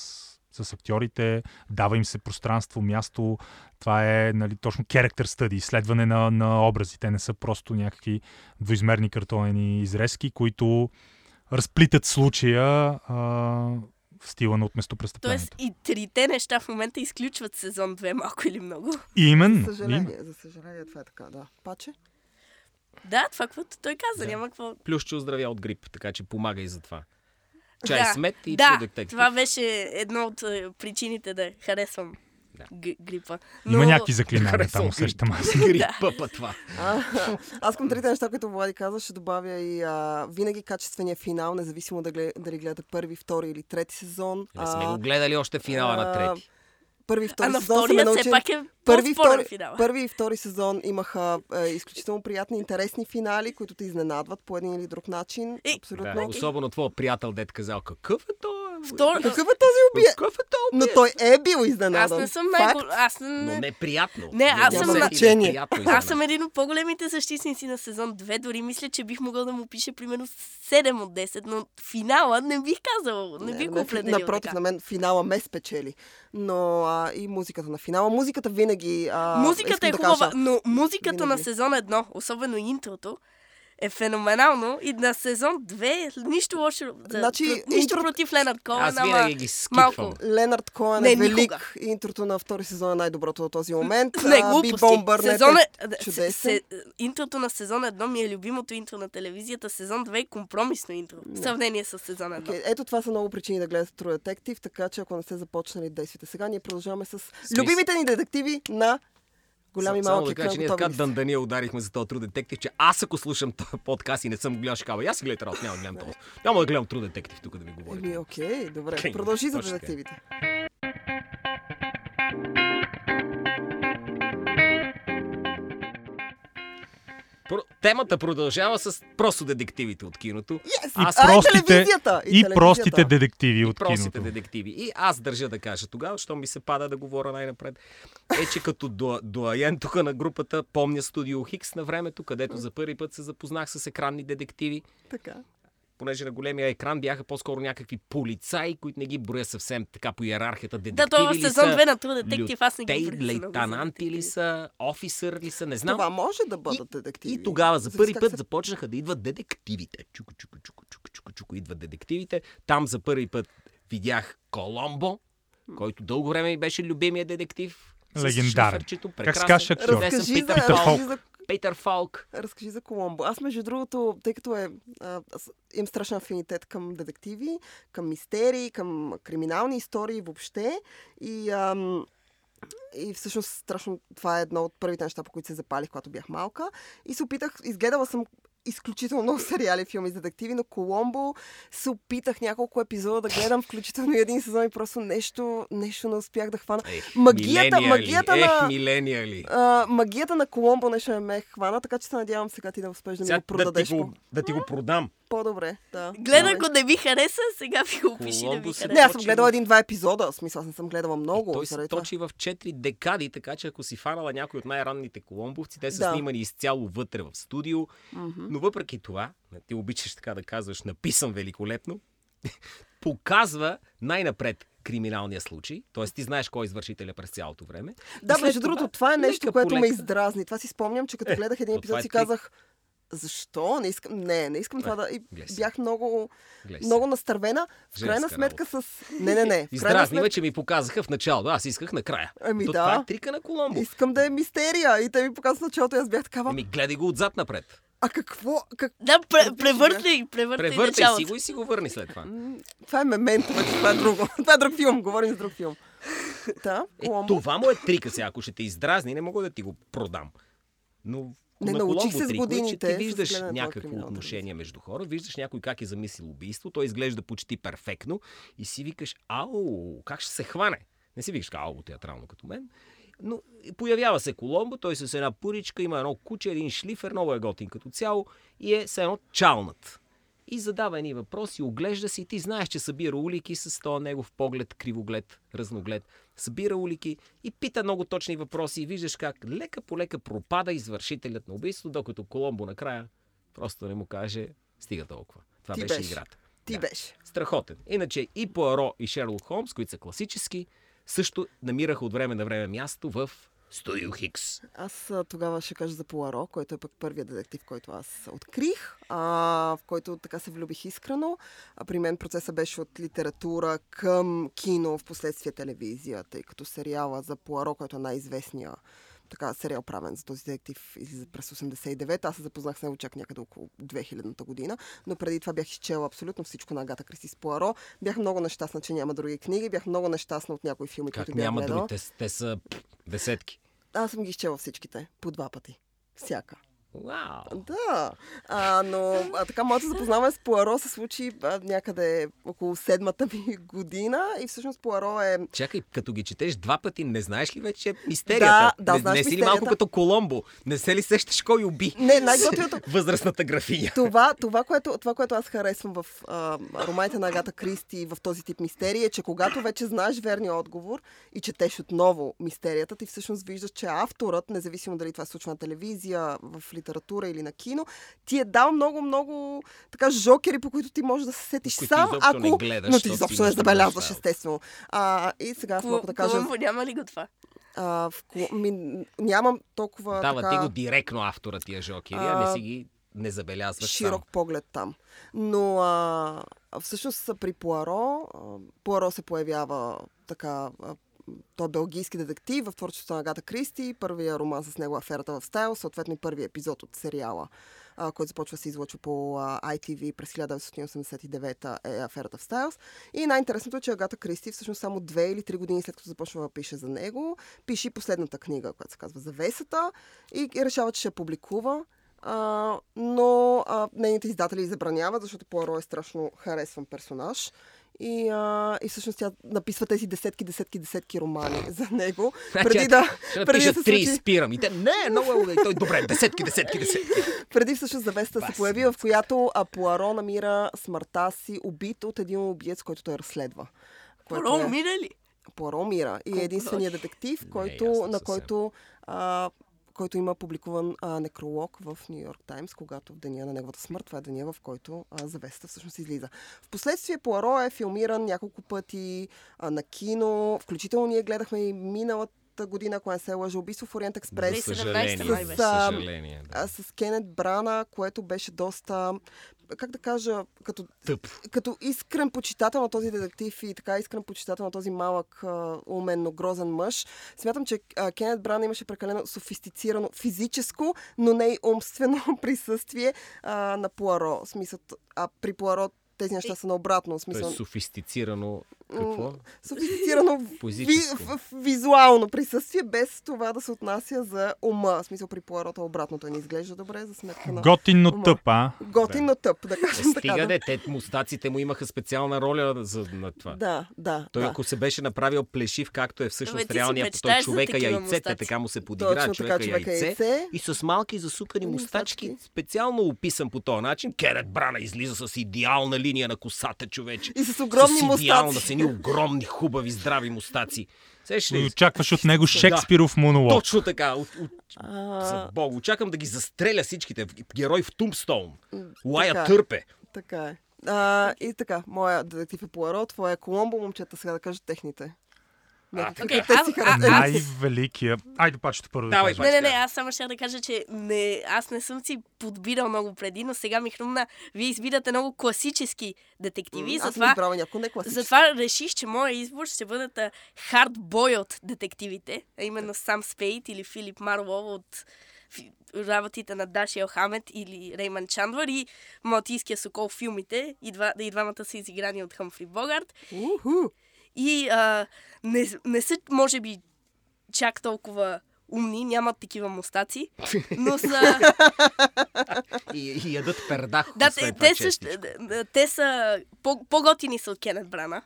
с актьорите, дава им се пространство, място. Това е нали, точно character study, изследване на, на образи. Те не са просто някакви двоизмерни картонени изрезки, които разплитат случая а, в стила на от Тоест местопрестъплението. и трите неща в момента изключват сезон 2 малко или много. Именно. За съжаление, за съжаление това е така, да. Паче? Да, това каквото той каза, Да. няма какво. Плюс, че оздравя от грип, така че помага и за това. Чай да, смет и да, True Detective. това беше едно от е, причините да харесвам Да. г- грипа. Има някакви заклинания там, усещам аз. Грипа това. А, аз към трите неща, които Влади каза, ще добавя и а, винаги качествения финал, независимо дали гледате първи, втори или трети сезон. Не сме А, го гледали още финала на а, трети. Първи втори А на сезон са ме втория научили... все пак е Първи и, втори, финал. първи и втори сезон имаха е, изключително приятни, интересни финали, които те изненадват по един или друг начин. Е, Абсолютно. Да, особено твоя приятел, дед казал, какъв е то? Втор... Какъв е този убие? Какъв е то? Но той е бил Аз изненадан. не съм най Аз не... Но не приятно. Не, аз съм значение. приятно Аз съм един от по-големите защитници на сезон 2. Дори мисля, че бих могъл да му пише примерно 7 от 10, но финала не бих казал. Не, бих го не, определил Напротив, така. на мен финала ме спечели. Но а, и музиката на финала. Музиката винаги. А, Музиката е да хубава, кажа, но музиката на Винаги. сезон 1, особено интрото, е феноменално и на сезон 2 нищо лошо. За, Значи, про- нищо интро- против Ленард Коен, Аз ама ги скипвам. малко. Ленард Коен е велик. никога. Интрото на втори сезон е най-доброто до този момент. Не, глупости. Би Бомбърнет Сезон е е, се, чудесен. се, интрото на сезон 1 ми е любимото интро на телевизията. Сезон 2 е компромисно интро. В сравнение с сезон 1. Okay, ето това са много причини да гледате True Detective, така че ако не сте започнали действите сега, ние продължаваме с любимите ни детективи на голям и малък да кажа, че екран. ние така ли сте? дъндания ударихме за този True Detective, че аз ако слушам този подкаст и не съм гледал, «Ай, аз си гледайте работа, няма да гледам този. Няма да гледам True Detective тук да ми говори. Еми, окей, добре. Продължи за детективите. Про- Темата продължава с просто детективите от киното. Yes! И Аз- а, и простите, телевизията! и телевизията. простите детективи И от простите киното. детективи. И аз държа да кажа тогава, що ми се пада да говоря най-напред, е, че като дуаен тук на групата, помня Студио Хикс на времето, където за първи път се запознах с екранни детективи. Така. Понеже на големия екран бяха по-скоро някакви полицаи, които не ги броя съвсем така по иерархията. Да, Детективи това в ли сезон са, 2 на True Detective аз не ги за лейтенанти ли са, офисър ли са, не знам. Това може да бъдат детективи. И тогава за първи път започнаха да идват детективите. Чуко, чуко, чуко, чуко, чуко, чуко, идват детективите. Там за първи път Видях Коломбо, който дълго време ми беше любимия детектив. Легендарен. Как се актьор? Разкажи за, за Питър Фалк. Разкажи за Коломбо. Аз, между другото, тъй като е, а, имам страшен афинитет към детективи, към мистерии, към криминални истории въобще. И, ам, и всъщност страшно това е едно от първите неща, по които се запалих, когато бях малка. И се опитах, изгледала съм изключително много сериали, филми с детективи, но Коломбо се опитах няколко епизода да гледам, включително и един сезон и просто нещо, нещо не успях да хвана. Ех, Магията- магията ех, на- милениали. А, магията на Коломбо нещо не ме хвана, така че се надявам сега ти да успеш да ми го продадеш да, ти по- го, да ти го продам. По-добре. Да. Гледа, ако не ви хареса, сега ви го опиши да ви се хареса. Не, аз съм гледала един-два епизода. В смисъл, аз не съм гледала много. Той се заради това. точи в 4 декади, така че ако си фанала някой от най-ранните коломбовци, те са Да. снимани изцяло вътре в студио. Мгм. Но въпреки това, ти обичаш така да казваш, написан великолепно, показва най-напред криминалния случай, т.е. ти знаеш кой е извършителя през цялото време. Да, И между другото, това е нещо, което по ме издразни. Това си спомням, че като Е, гледах един епизод е си трик. казах, защо? Не искам, не, не искам Е, това да... И бях много, много настървена. В Женска крайна сметка с... Не, не, не. Издразни ме, сметка че ми показаха в началото. Аз исках накрая. Ами То да. Това е трика на Коломбо. искам да е мистерия. И те ми показват началото и аз бях такава. Ами гледай го отзад напред. А какво? Как... Да, пре, превъртай, превъртай Превъртай си го и си го върни след това. Това е мементо, това е друго. Това е друг филм. Говорим за друг филм. Да, Е, това му е трика сега. Ако ще те издразни, не мога да ти го продам. Но Не, на научих се с трикът е, че годините ти виждаш някакво отношение между хора, виждаш някой как е замислил убийство, той изглежда почти перфектно и си викаш, ау, как ще се хване? Не си викаш, ау, театрално като мен. Но появява се Коломбо, той с една пуричка, има едно куче, един шлифер, много е готин като цяло и е с едно чалнат. И задава едни въпроси, оглежда се и ти знаеш, че събира улики с този негов поглед, кривоглед, разноглед. Събира улики и пита много точни въпроси и виждаш как лека по лека пропада извършителят на убийството, докато Коломбо накрая просто не му каже стига толкова. Това Ти беше, беше. играта. Ти Да. беше. Страхотен. Иначе и Пуаро и Шерлок Холмс, които са класически, също намираха от време на време място в Студио Хикс. Аз тогава ще кажа за Пуаро, който е пък първият детектив, който аз открих, а, в който така се влюбих искрено. А, при мен процесът беше от литература към кино, в последствие телевизия, тъй като сериала за Пуаро, който е най-известния така, сериал правен за този детектив излиза през 89. Аз се запознах с него чак някъде около 2000-та година, но преди това бях изчела абсолютно всичко на Агата Кристи Пуаро. Бях много нещастна, че няма други книги, бях много нещастна от някои филми, Как които бях няма гледала. други? Те, те са десетки. Аз съм ги изчела всичките, по два пъти. Всяка. Вау! Да, а, но а, така моето запознаване с Пуаро се случи а, някъде около седмата ми година и всъщност Пуаро е... Чакай, като ги четеш два пъти, не знаеш ли вече мистерията? Да, да, не, знаеш не си ли мистерията. малко като Коломбо? Не се ли сещаш кой уби? Не, най-готиното... Възрастната графиня. Това, това, което, това, което аз харесвам в а, романите на Агата Кристи в този тип мистерии е, че когато вече знаеш верния отговор и четеш отново мистерията, ти всъщност виждаш, че авторът, независимо дали това се случва на телевизия, в литература или на кино, ти е дал много, много така жокери, по които ти можеш да се сетиш Които сам, ако... не гледаш, но ти изобщо не забелязваш, естествено. А, и сега аз мога да кажа... Колумбо няма ли го това? А, в, ми, нямам толкова Дава така... ти го директно автора тия жокери, а, не си ги не забелязваш широк сам. поглед там. Но а, а всъщност при Пуаро, а, Пуаро се появява така, а, той е белгийски детектив в творчеството на Агата Кристи, първия роман с него Аферата в Стайл, съответно и първият епизод от сериала, а, който започва да се излъчва по ITV през 1989 е Аферата в Стайлс. И най-интересното е, че Агата Кристи всъщност само две или три години след като започва да пише за него, пише последната книга, която се казва Завесата и, и решава, че ще публикува. А, но а, нейните издатели забраняват, защото Пуаро е страшно харесван персонаж. И, а, и всъщност тя написва тези десетки, десетки, десетки романи за него. Преди да, преди да се три случи, спирам. И те, не, много е. Той, добре, десетки, десетки, десетки. преди всъщност завеста се появи, в която а, Пуаро намира смъртта си убит от един убиец, който той разследва. Пуаро е- умира ли? Пуаро умира. И е единственият детектив, който, на който, а, който има публикуван а, некролог в Нью Йорк Таймс, когато в деня на неговата смърт, това е деня, в който а, завесата всъщност излиза. Впоследствие Пуаро е филмиран няколко пъти а, на кино, включително ние гледахме и минала година, ако не се лъжа, убийство в Ориент Експрес. За 2017 съжаление. беше. съжаление. да. с Кенет Брана, което беше доста, как да кажа, като, Тъп. като искрен почитател на този детектив и така искрен почитател на този малък, а, умен, но грозен мъж. Смятам, че а, Кенет Брана имаше прекалено софистицирано физическо, но не и умствено присъствие а, на Пуаро. В Смисъл, а при Пуаро тези неща са наобратно. В е Смисъл, софистицирано. Какво? софистицирано ви, Физическо. в, в, визуално присъствие, без това да се отнася за ума. В смисъл при Пуарота обратното не изглежда добре за сметка на... Готин, но Ума. тъп, а? Готин, но тъп, да Е, кажем така. стига Да, де, те мустаците му имаха специална роля за, на това. да, да. Той да. ако се беше направил плешив, както е всъщност реалният, той човека яйцете, мустаци. така му се подигра Точно човека, така, човека яйце, яйце. И с малки засукани Мустачки. мустачки, специално описан по този начин, Керет Брана излиза с идеална линия на косата, човече. И с огромни с идеална, мустаци. с едни огромни, хубави, здрави мустаци. Сеш И ли? очакваш от него Шекспиров монолог. Точно така. От, от, А, за Бог, очаквам да ги застреля всичките. Герой в Тумстоун. Лая така е. търпе. така е. А, и така, моя детектив е Пуаро, твоя е Коломбо, момчета сега да кажат техните. Някакви, Окей, които те а- си а- харесват. Най-великия... Айде, пачето първо Давай, да. Не, не, не, аз само ще да кажа, че не, аз не съм си подбирал много преди, но сега ми хрумна. Вие избирате много класически детективи, Аз съм затова, избрала някой не класически. затова реших, че моят избор ще бъдат хардбой от детективите, а именно Сам Спейт или Филип Марло от работите на Даши Елхамет или Рейман Чандлър и Малтийския сокол в филмите. И, два, и двамата са изиграни от Хъмфри Богарт. Уху. И а, не, не са, може би, чак толкова умни, нямат такива мустаци, но са... И, и ядат пердах. да, те, това те, също, те са по, по-готини са от Кенет Брана,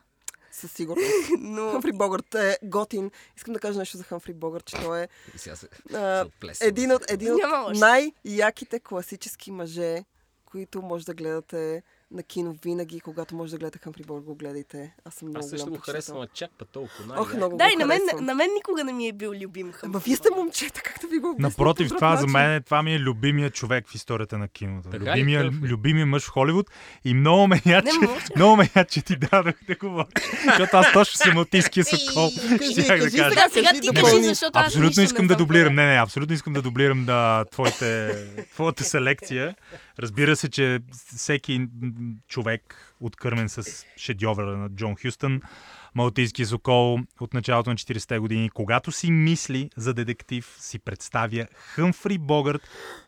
Със сигурност. но... Хъмфри Богарт е готин. Искам да кажа нещо за Хъмфри Богарт, че той е се, а, се един от, един от най-яките класически мъже, които може да гледате на кино винаги, когато може да гледате Хъмфри Богърт, го гледайте. Аз съм много Аз също го харесвам, а чак па толкова. Ох, най-яко. много Да, и на мен, на мен никога не ми е бил любим Хъмфри Ма вие сте момчета, как да ви го обясня Напротив, това за мен това ми е любимия човек в историята на киното. Така ли? Любимия, Какъв е? любимия мъж в Холивуд. И много ме я, че, много ме я, че ти дадох да говориш. Защото аз точно съм Малтийския сокол. Кажи, Щях да кажа. Сега ти кажи, защото Абсолютно искам не да дублирам. Не, не, абсолютно искам да дублирам да, твоите, твоята селекция. Разбира се, че всеки човек, откърмен с шедьовъра на Джон Хюстън, Малтийски сокол от началото на 40-те години, когато си мисли за детектив, си представя Хъмфри Богърт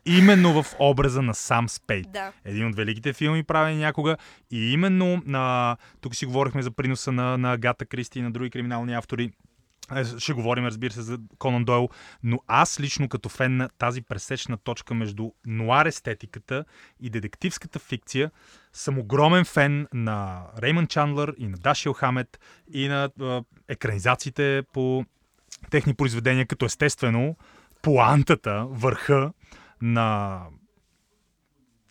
именно в образа на сам Спейт. Да. Един от великите филми, правени някога. И именно на... Тук си говорихме за приноса на, на Агата Кристи и на други криминални автори. Е, Ще говорим, разбира се, за Конан Дойл, но аз лично като фен на тази пресечна точка между нуар естетиката и детективската фикция съм огромен фен на Реймън Чандлър и на Дашил Хамет и на е, екранизациите по техни произведения, като естествено поантата, върха на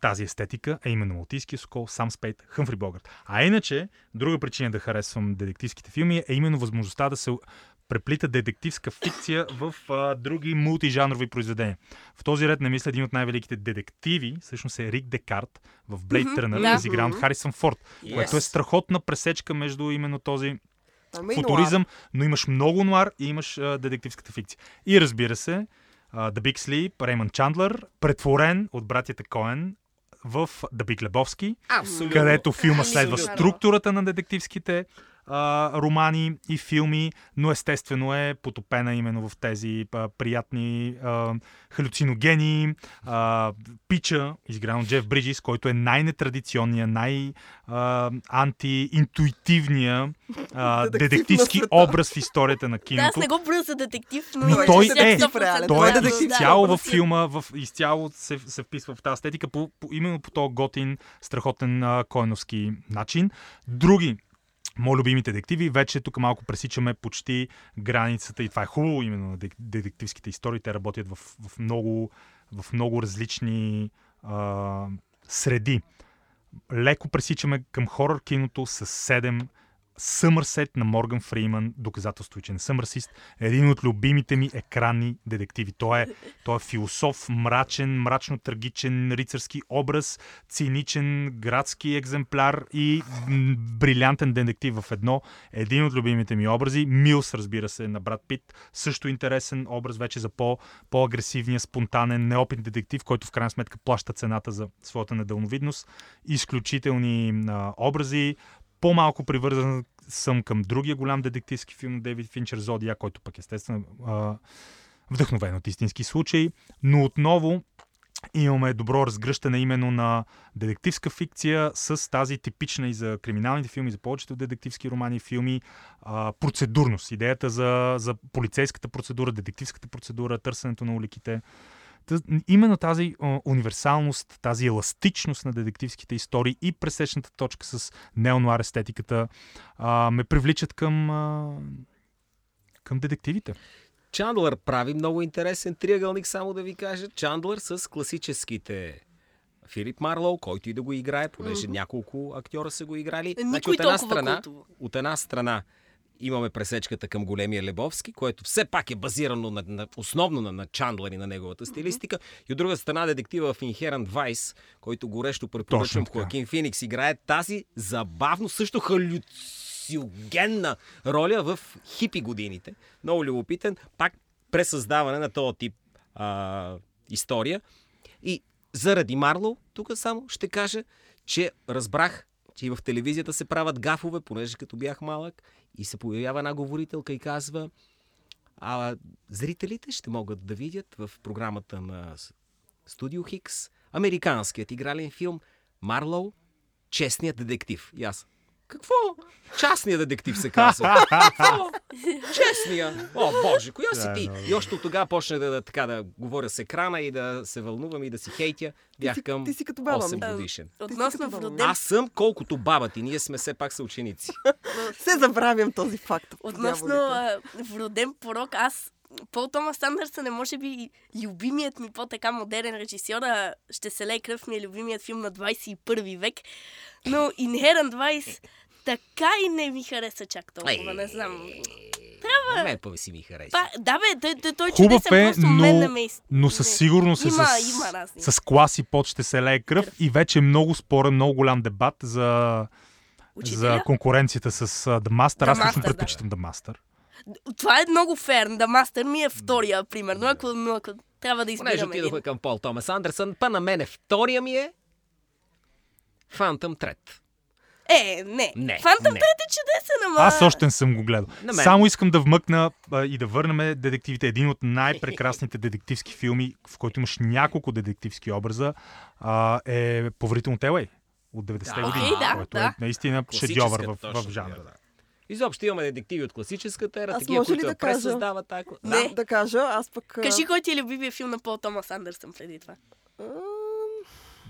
тази естетика, а именно Малтийския сокол, Сам Спейт, Хъмфри Богарт. А иначе, друга причина да харесвам детективските филми е именно възможността да се преплита детективска фикция в а, други мултижанрови произведения. В този ред не мисля един от най-великите детективи, всъщност е Рик Декарт в Blade Runner, да. изигран от Харисън Форд, Yes. което е страхотна пресечка между именно този Ама и футуризъм, но имаш много нуар и имаш а, детективската фикция. И разбира се, а, The Big Sleep, Реймън Чандлър, претворен от братята Коен в The Big Lebowski, Абсолютно. където филма следва Абсолютно. структурата на детективските а, романи и филми, но естествено е потопена именно в тези а, приятни а, халюциногени. А, Пича, изигран от Джеф Бриджис, който е най-нетрадиционния, най-антиинтуитивния а, Детектив на детективски образ в историята на Да, аз киното. не го броя за детектив, но, Но иначе той е. 100% Реален. Той е Да, детектив да, цяло да, във филма, в, изцяло се, се вписва в тази естетика, по, по, именно по този готин, страхотен а, коеновски начин. Други Мои любимите детективи, вече тук малко пресичаме почти границата и това е хубаво именно на детективските истории. Те работят в, в, много, в много различни а, среди. Леко пресичаме към хорър киното с 7 Съмърсет на Морган Фриман, доказателство, че не съм расист, е един от любимите ми екранни детективи. Той е, той е философ, мрачен, мрачно-трагичен рицарски образ, циничен градски екземпляр и брилянтен детектив в едно. Един от любимите ми образи. Милс, разбира се, на брат Пит. Също интересен образ вече за по, по-агресивния, спонтанен, неопитен детектив, който в крайна сметка плаща цената за своята недълновидност. Изключителни а, образи. По-малко привързан съм към другия голям детективски филм Дейвид Финчер Зодия, който пък естествено а, вдъхновен от истински случаи. Но отново имаме добро разгръщане именно на детективска фикция с тази типична и за криминалните филми, за повечето детективски романи филми, процедурност. Идеята за, за полицейската процедура, детективската процедура, търсенето на уликите. Именно тази универсалност, тази еластичност на детективските истории и пресечната точка с неонуар естетиката ме привличат към, към детективите. Чандлър прави много интересен триъгълник, само да ви кажа. Чандлър с класическите Филип Марлоу, който и да го играе, понеже mm-hmm. няколко актьора са го играли. Никой значи, от една толкова страна, култово. от една страна имаме пресечката към големия Лебовски, което все пак е базирано на, на, основно на, на Чандлър и на неговата стилистика. Mm-hmm. И от друга страна детектива в Inherent Vice, който горещо препоръчвам. Хоакин Феникс, играе тази забавно, също халюцигенна роля в хипи годините. Много любопитен. Пак пресъздаване на този тип а, история. И заради Марлоу, тук само ще кажа, че разбрах, че и в телевизията се правят гафове, понеже като бях малък, и се появява една говорителка и казва, а зрителите ще могат да видят в програмата на Студио Хикс американският игрален филм Марлоу, честният детектив. И аз, какво? Частният детектив се казва. Какво? Честния. О, Боже, коя си ти? И още от тогава почна да, да, така, да говоря с екрана и да се вълнувам и да си хейтя. Бях си- към ти си като баба ми. 8 годишен. Относно вроден, Аз съм колкото баба ти. Ние сме все пак съученици. Се забравям този факт. относно вроден порок, аз Пол Томас Андерсън е може би любимият ми по-така модерен режисьор, а ще се лей кръв ми е любимият филм на 21 век. Но Inherent Vice така и не ми хареса чак толкова, не знам. Трябва. Мен па си ми хареса. Па, да бе, той, той, той Хубав чудесен, е, просто мен не но, ме из- но не- със сигурност е има, с, Има разни. с клас и под ще се лее кръв и вече е много спорен, много голям дебат за, Учителя? за конкуренцията с The Master. The Аз лично предпочитам The Master. Това е много фер. Да Мастер ми е втория, примерно, ако, но ако трябва да Понеже избираме един. отидохме към Пол Томас Андерсън, па на мене втория ми е Фантъм Трет. Е, не. Не, Фантъм не. Трет е чудесен, ама... Аз още не съм го гледал. Само искам да вмъкна а, и да върнем детективите. Един от най-прекрасните детективски филми, в който имаш няколко детективски образа, а, е Поверително Телей от 90-те Да, години. окей, да, който да. е наистина шедьовър в, в жанра. да. Изобщо имаме детективи от класическата ера, Аз такива, може ли които да я кажа? пресъздават тако. Не. Да, да кажа, аз пък... Кажи кой ти е любимия филм на Пол Томас Андерсън преди това. ам,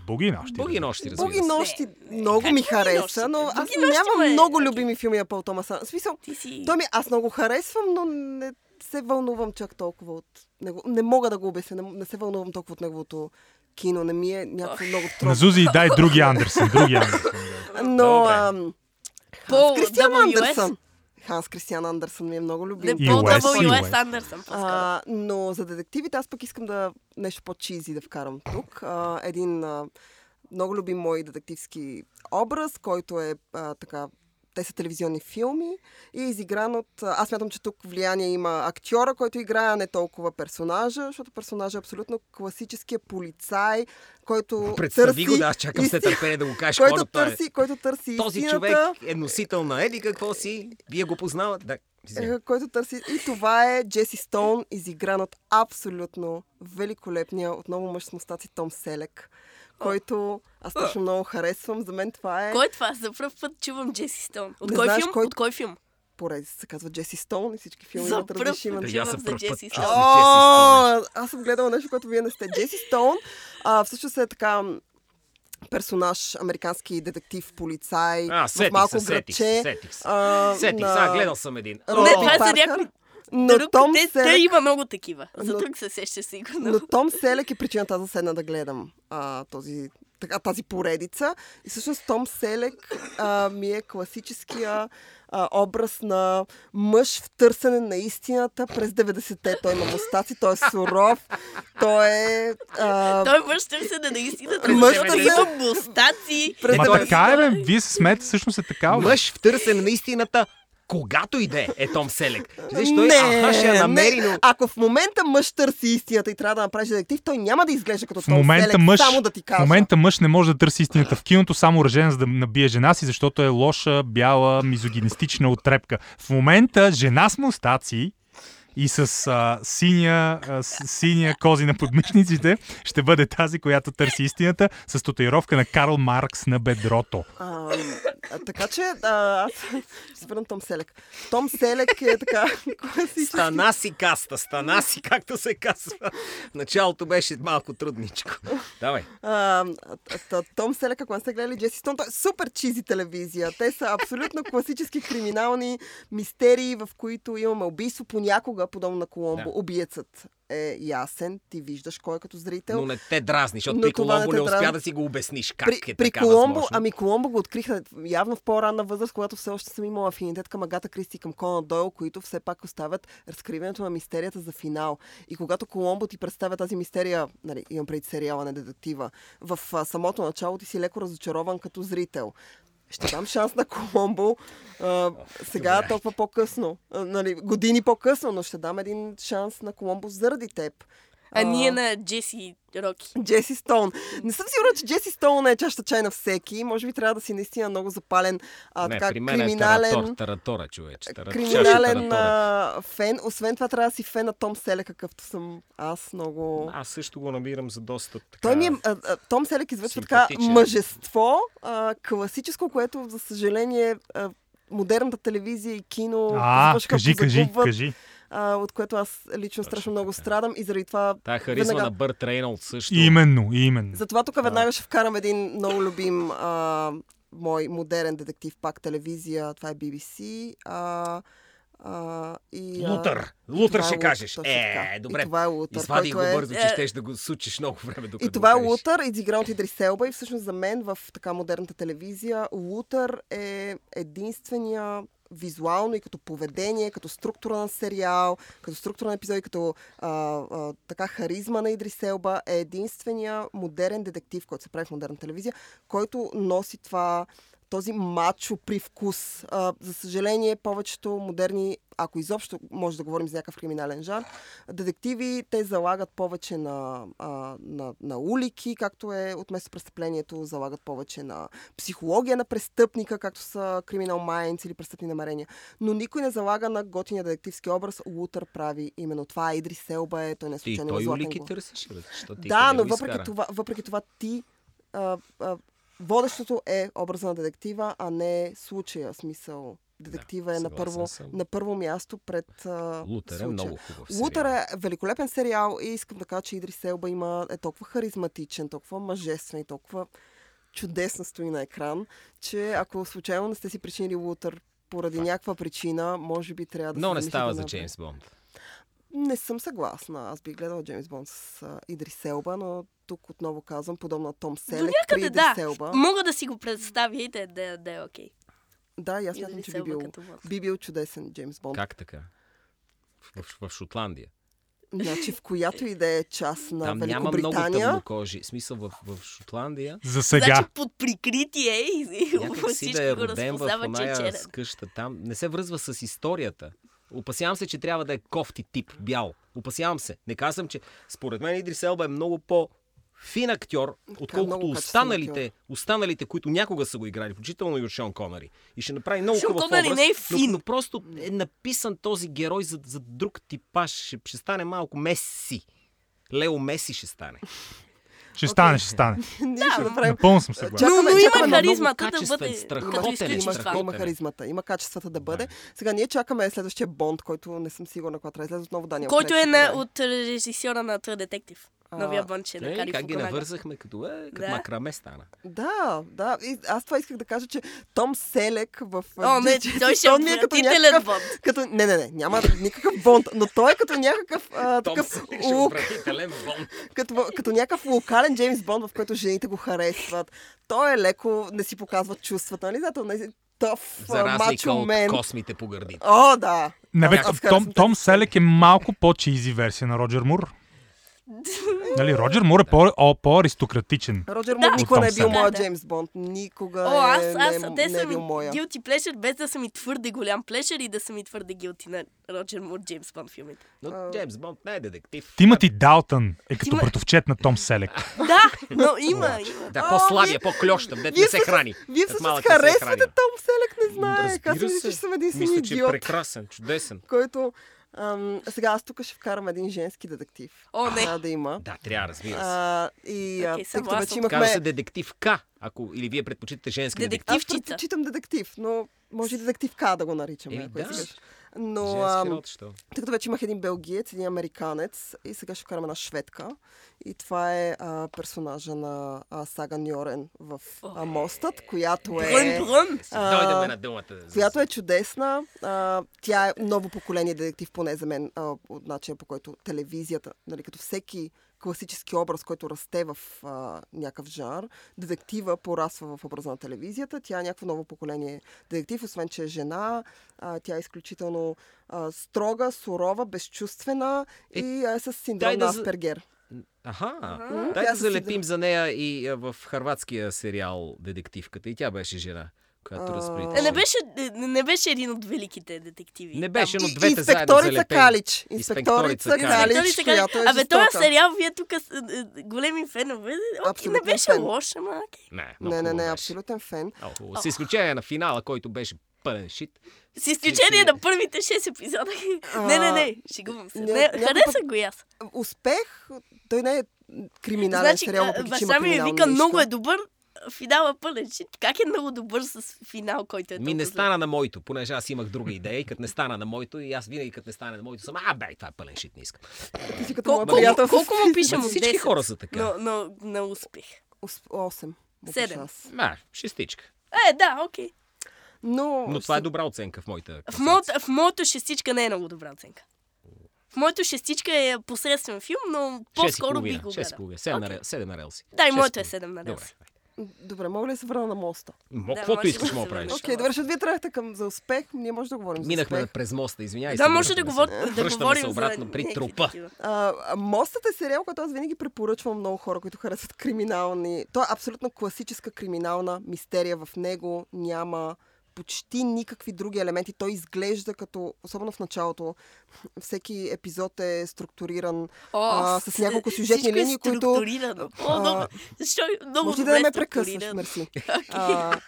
Буги нощи. Буги нощи, разбира Буги се. нощи много ми хареса, но аз нямам много любими филми на Пол Томас Андерсън. Смисъл, той ми, аз много харесвам, но не се вълнувам чак толкова от него. Не мога да го обясня, не, не се вълнувам толкова от неговото кино. Не ми е някакво много На трудно. Зузи дай други Андерсън. Други Андерсън. Но Добре. Пол Кристиан? Андерсън. Ханс Кристиан Андерсън ми е много любим. Не, Пол W.S. Андерсън. А, но за детективите аз пък искам да нещо по-чизи да вкарам тук. А, един а, много любим мой детективски образ, който е а, така те са телевизионни филми и е изигран от... Аз мятам, че тук влияние има актьора, който играе, а не толкова персонажа, защото персонажа е абсолютно класическия полицай, който Представи търси... го, да, аз чакам се истин- търпение да го кажеш. който, хората, търси, който търси Този истината. човек е носител на еди какво си. Вие го познавате. Да. Е, който търси. И това е Джеси Стоун, изигран от абсолютно великолепния, отново мъж с мустаци Том Селек, който аз страшно много харесвам. За мен това е Кой е това? За първ път чувам Джеси Стоун. От Не кой знаеш филм? кой- От кой филм? поредица се казва Джеси Стоун и всички филми имат различни имена. Аз чувам за Джеси. Стоун. О, аз съм гледала нещо, което вие не сте. Джеси Стоун а, всъщност е така персонаж, американски детектив, полицай, А, в сетих малко се, сетих се, градче. сетих се. а, Сетих се, на- а, гледал съм един. Роби Не, това е за някой... Но друг, Том те, Селек- те има много такива. За Но- друг се сеща сигурно. Но Том Селек е причината аз да седна да гледам а, този, така, тази поредица. И всъщност Том Селек а, ми е класическия а, образ на мъж в търсене на истината през 90-те. Той има мустаци, той е суров, той е... А, Той мъж търси да наистина Мъж да търси- има мустаци. Ма 90-те. така е, бе. Вие се смеете, всъщност е така. Мъж в търсене на истината, когато иде е Том Селек. Виж, той аха, ще я намери, не. но... Ако в момента мъж търси истината и трябва да направиш детектив, той няма да изглежда като В Том момента, Селек, мъж, само да ти в кажа. момента мъж не може да търси истината в киното, само ръжен за да набие жена си, защото е лоша, бяла, мизогинистична отрепка. В момента жена с мустаци и с а, синя, а, с, синя кози на подмишниците ще бъде тази, която търси истината с татуировка на Карл Маркс на бедрото. А, така че а, аз се върна Том Селек. Том Селек е така. Стана си каста, стана си, както се казва. В началото беше малко трудничко. Давай. А, Том Селек, ако не сте гледали Джеси Стон, той е супер чизи телевизия. Те са абсолютно класически криминални мистерии, в които имаме убийство понякога, подобно на Коломбо. Да. Убиецът е ясен, ти виждаш кой е като зрител. Но не те дразни, защото при не Коломбо те не успя да си го обясниш. Как при, е при така Коломбо, възможно? ами Коломбо го откриха явно в по-ранна възраст, когато все още съм имала афинитет към Агата Кристи и към Конан Дойл, които все пак оставят разкриването на мистерията за финал. И когато Коломбо ти представя тази мистерия, нали, имам преди сериала на детектива, в а, самото начало ти си леко разочарован като зрител. Ще дам шанс на Коломбо. А, сега Добре. толкова по-късно. А, нали, години по-късно, но ще дам един шанс на Коломбо заради теб. А ние на Джеси Роки. Джеси Стоун. Не съм сигурна, че Джеси Стоун е чаща чай на всеки. Може би трябва да си наистина много запален, а, не, така, при мен е криминален, таратор, таратора, човече. Тара- криминален а, фен. Освен това трябва да си фен на Том Селек, какъвто съм аз много... Аз също го намирам за доста така... Той ми е, а, а, Том Селек излъчва така мъжество, а, класическо, което за съжаление а, модерната телевизия и кино А, кажи, кажи, кажи. А, от което аз лично страшно много така. страдам и заради това Тая харизма веднага- на Бърт Рейнолд също. Именно, именно. Затова тук веднага ще вкарам един много любим а, мой модерен детектив, пак телевизия. Това е BBC. А, а, и, Лутър. Лутър е ще Лут- кажеш. точно Е, добре. И това е Лутър, Извади го е- бързо, че щеш да го сучиш много време, докато И това е. Лутър, изигран от Идрис Елба и всъщност за мен в така модерната телевизия Лутър е единствения визуално и като поведение, като структура на сериал, като структура на епизоди, като а, а, така харизма на Идрис Елба е единствения модерен детектив, който се прави в модерна телевизия, който носи това този мачо привкус. А, за съжаление, повечето модерни, ако изобщо може да говорим за някакъв криминален жанр, детективи, те залагат повече на, а, на, на улики, както е от место престъплението, залагат повече на психология на престъпника, както са Criminal Minds или престъпни намерения. Но никой не залага на готиния детективски образ. Лутър прави именно това. Идрис Селба е, той не е Ти случайно той има златен улики търсиш, бе, ти Да, но въпреки това, въпреки това ти а, а, водещото е образа на детектива, а не случая. Смисъл, детектива Да, е на първо, съм. на първо място пред а, Лутър е много хубав Лутър сериал. е великолепен сериал и искам да кажа, че Идрис Елба има, е толкова харизматичен, толкова мъжествен и толкова чудесно стои на екран, че ако случайно не сте си причинили Лутър поради някаква причина, може би трябва да Но не става за на- Джеймс Бонд. Не съм съгласна. Аз бих гледала Джеймс Бонд с а, Идрис Селба, но тук отново казвам, подобно на Том Селек при Идрис да. Селба. Мога да си го представя и да, е- да, е- да е окей. Да, и аз И смятам, че би бил, би бил чудесен Джеймс Бонд. Как така? В, в, в Шотландия. Значи в която и да е част на Там няма много Великобритания. тъмнокожи. Смисъл в, в Шотландия. За сега. Значи под прикритие и Някак си да е го роден в е оная скъща там. Не се връзва с историята. Опасявам се, че трябва да е кофти тип, бял. Опасявам се. Не казвам, че според мен Идрис Елба е много по фин актьор, отколкото останалите, останалите, които някога са го играли, включително и от Шон Конъри. И ще направи много Шон хубав образ, не е но, фин. но просто е написан този герой за, за друг типаж. Ще, ще стане малко Меси. Лео Меси ще стане. Ще стане, ще стане. Направим Напълно съм съгласен. Но, Чакаме- но има харизмата да бъде страхотен е, има, харизмата, има качествата да бъде. Сега ние чакаме следващия Бонд, който не съм сигурна кога трябва да излезе. Отново Даниел Който е от режисьора на Detective. Новия бонче на Е, Кари как ги навързахме, като, е, като Да. макраме стана. Да, да. И аз това исках да кажа, че Том Селек в... О, не, той ще е ми отвратителен някакъв... бонд. Като... Не, не, не, няма никакъв бонд, но той е като някакъв а, такъв е лук, като, като някакъв локален Джеймс Бонд, в който жените го харесват. Той е леко, не си показва чувствата, нали? Зато не тъв, За разлика от мен. космите по гърдите. О, да. Не, бе, Том, Том Селек е малко по-чизи версия на Роджер Мур. Нали, Роджер Мур е по- о, по-аристократичен. Роджер Да. Мур никога не е бил моя Да, да. Джеймс Бонд. Никога О, аз, е, аз, не, е- те не е са ми бил моя. guilty pleasure, без да съм и твърде голям плешер и да съм и твърде guilty на Роджер Мур, Джеймс Бонд филмите. Но Джеймс Бонд не е детектив. Тимати Далтън е като Тима- братовчет на Том Селек. Да, но има. Да, А, по-слабия, вие- по-клющав, дет вие не се храни. Вие всъщност се харесвате. Том Селек, не знае. Ви, се. че съм един си Мисля, че е идиот, прекрасен, чудесен. който... Ам, сега аз тук ще вкарам един женски детектив. О, не. Трябва да има. Да, трябва, разбира се. А, и Окей, тъй като вече Казва се имахме... детектив К, ако или вие предпочитате женски детектив. Аз предпочитам детектив, но може и детектив К да го наричаме, Еми, ако да. искаш. Но Женски що? тъй като вече имах един белгиец, един американец и сега ще вкарам една шведка. И това е а, персонажа на а, Сага Ньорен в а, Мостът, която е... Брън, брън. а, Дойдеме на думата. която е чудесна. А, тя е ново поколение детектив, поне за мен, а, от начина по който телевизията, нали, като всеки класически образ, който расте в а, някакъв жанр, детектива порасва в образа на телевизията. Тя е някакво ново поколение детектив, освен че е жена. А, тя е изключително а, строга, сурова, безчувствена Е, и е с синдром дай на да Аспергер. Аха, М, дай да залепим за нея и в харватския сериал Детективката. И тя беше жена, която А, не беше, не, не беше един от великите детективи. Не беше, но двете заедно Инспекторица. Калич. Инспекторица Инспекторица Калич. Която е Абе, този сериал, вие тук е, е, големи фенове. Окей, не беше фен. лош, ама окей. Не, Не, не, не, абсолютен фен. С изключение на финала, който беше пълен шит. С изключение на първите 6 епизода. не, не, не, шегувам се. Не, харесах път- го и аз. Успех, той не е криминален Значи, сериал, а, въпреки че има ми вика, много е добър, финала пълен шит. Как е много добър с финал, който е Ми не стана на моето, понеже аз имах друга идея и като не стана на моето, и аз винаги като не стане на моето съм, а бе, това е пълен шит, не искам. Ти си като Кол- моя колко- колко му пишем от Всички 10? хора са така. Но, но, на успех. Ос- Осем. му Седем. пиша аз. Ма, шестичка. Е, да, окей. Но, Но това е добра оценка в моята В, моята, в моето шестичка не е много добра оценка. В моето шестичка е посредствен филм, но по-скоро бих го гледал. половина, седем на релси. Да, и моето е и 7 на. 10. Добре. Добре, мога ли да се върна на моста? Мо, Да, каквото искаш, да мога се правиш. Окей, добре, защото вие тръгнахте към за успех, ние може да говорим Минахме за да успех. през моста, извинявай. Да, може да, връщаме говор... се. да Връщаме говорим се обратно за при трупа. а, Мостът е сериал, който аз винаги препоръчвам много хора, които харесват криминални. Той е абсолютно класическа криминална мистерия. В него няма почти никакви други елементи. Той изглежда като, особено в началото, всеки епизод е структуриран О, а, с няколко сюжетни е линии, които... структурирано. О, много, защо е много Може да не ме прекъсваш, мерси. А,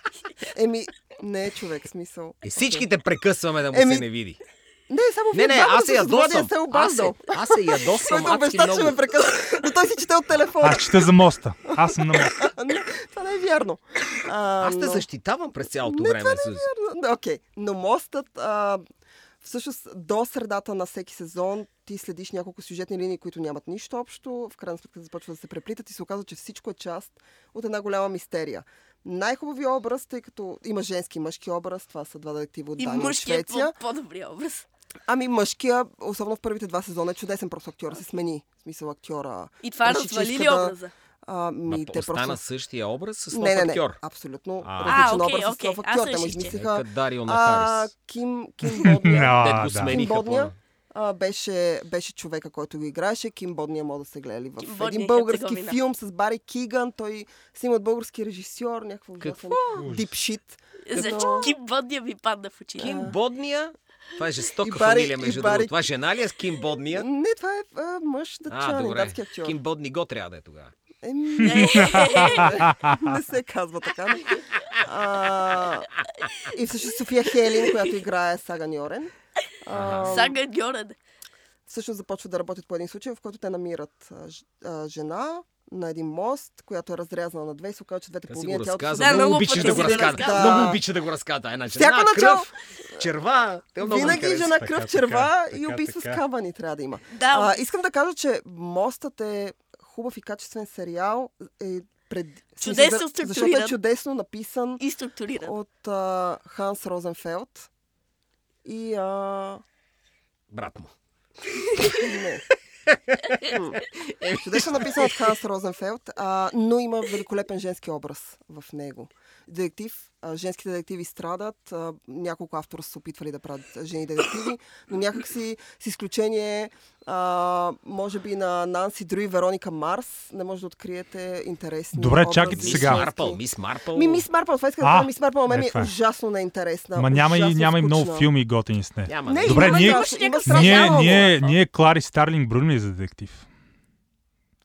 еми, не е човек, смисъл. И всичките прекъсваме да му Еми, се не види. Не, само Не, не, аз се не се Аз се, обаждал. аз се ядосвам Който адски обеща, че ме много. прекъсва. Но той си чете от телефона. Аз чета за моста. Аз съм на моста. Не, това не е вярно. А, Аз те но- защитавам през цялото Не, време. това Сузи. Да, Окей, но мостът, а, всъщност до средата на всеки сезон ти следиш няколко сюжетни линии, които нямат нищо общо. В крайна сметка започва да се преплитат и се оказва, че всичко е част от една голяма мистерия. Най-хубави образ, тъй като има женски и мъжки образ, това са два детектива от И Дания и мъжкият е Швеция. по- по-добрия образ. Ами мъжкия, особено в първите два сезона, е чудесен, просто актьора се смени. В смисъл актьора. И това развали ли да- образа? А, Ма, ми, те остана просто... същия образ с нов Не, не, не, актьор. абсолютно А. различен А, окей, образ с окей, нов актьор. Те му измислиха Дарио на а, Харис. Ким, Ким Бодния. Смениха Бодния? а, беше, беше човека, който го играеше. Ким Бодния може да се гледали в Ким Бодния един е български филм с Бари Киган. Той снима от български режисьор, някакво Какво? дипшит. Защо Ким Бодния ми падна в очите? Ким Бодния? Това е жестока И Бари- фамилия, между Бари- другото. Това жена ли е с Ким Бодния? Не, това е а, мъж дъчанин, датски актьор. Ким Бодни го трябва да е тогава. Еми, Е, не се казва така. но- А, и всъщност София Хелин, която играе Сага Ньорен. А, Сага всъщност започват да работят по един случай, в който те намират а, жена на един мост, която е разрязана на две и се оказва, че двете си половини го тялото разказа. Да, много пъти да го разказва. разказва. Много Да. обича да го разказва. Една Всяко жена, начало- кръв, черва. Винаги жена Така, кръв, така, черва така, и убийства с кавани трябва да има. Да, А, искам да кажа, че мостът е хубав и качествен сериал е пред... Чудесно структуриран. Защото е чудесно написан И структуриран. от а, Ханс Розенфелд. И а, Брат му. Не. Чудесно написан от Ханс Розенфелд, а, но има великолепен женски образ в него. Детектив, женските детективи страдат, няколко автора са се опитвали да правят жени детективи, но някакси с изключение, а, може би на Нанси Дру и Вероника Марс, не може да откриете интересни Добре, образи. чакайте Мис сега. Марпъл, Мис Марпъл. Ми, Мис Марпъл, това иска да Мис Марпъл, мен е, ми е е. ужасно неинтересна. Ма няма и, няма и много филми готини с нея. Няма. Не, Добре, има ние- има Ние- Ние, ние, ние Клари Старлинг ли я за детектив?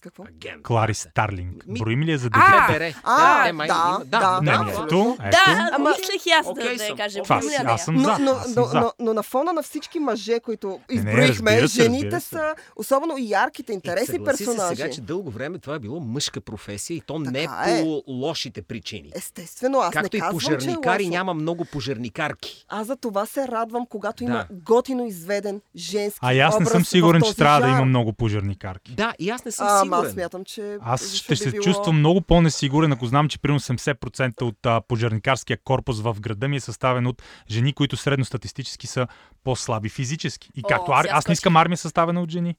Какво? Агент. Клари Старлинг. Ми- Броим ли я за А? ФБР. А, май да, да, Не, да, не, абсолютно. ето, ето. Да, Ама- мислех и аз да, да я кажа. Това нея. аз съм Но, за. но, аз но, но, но на фона на всички мъже, които Не, не, изброихме, разбира се, жените са особено и ярките, интересни се персонажи. сега, че дълго време това е било мъжка професия и то не е. по лошите причини. Естествено, аз Както не и казвам, пожарникари че е лошо. няма много пожарникарки. Аз за това се радвам, когато Да. има готино изведен женски А и аз не съм сигурен, че трябва да има много пожарникарки. Да, и аз не съм А, ама сигурен. аз смятам, че Аз ще би се било... чувствам много по-несигурен, ако знам, че примерно 70% от а, пожарникарския корпус в града ми е съставен от жени, които средностатистически са по-слаби физически. И О, както ар... сега аз не искам армия съставена от жени.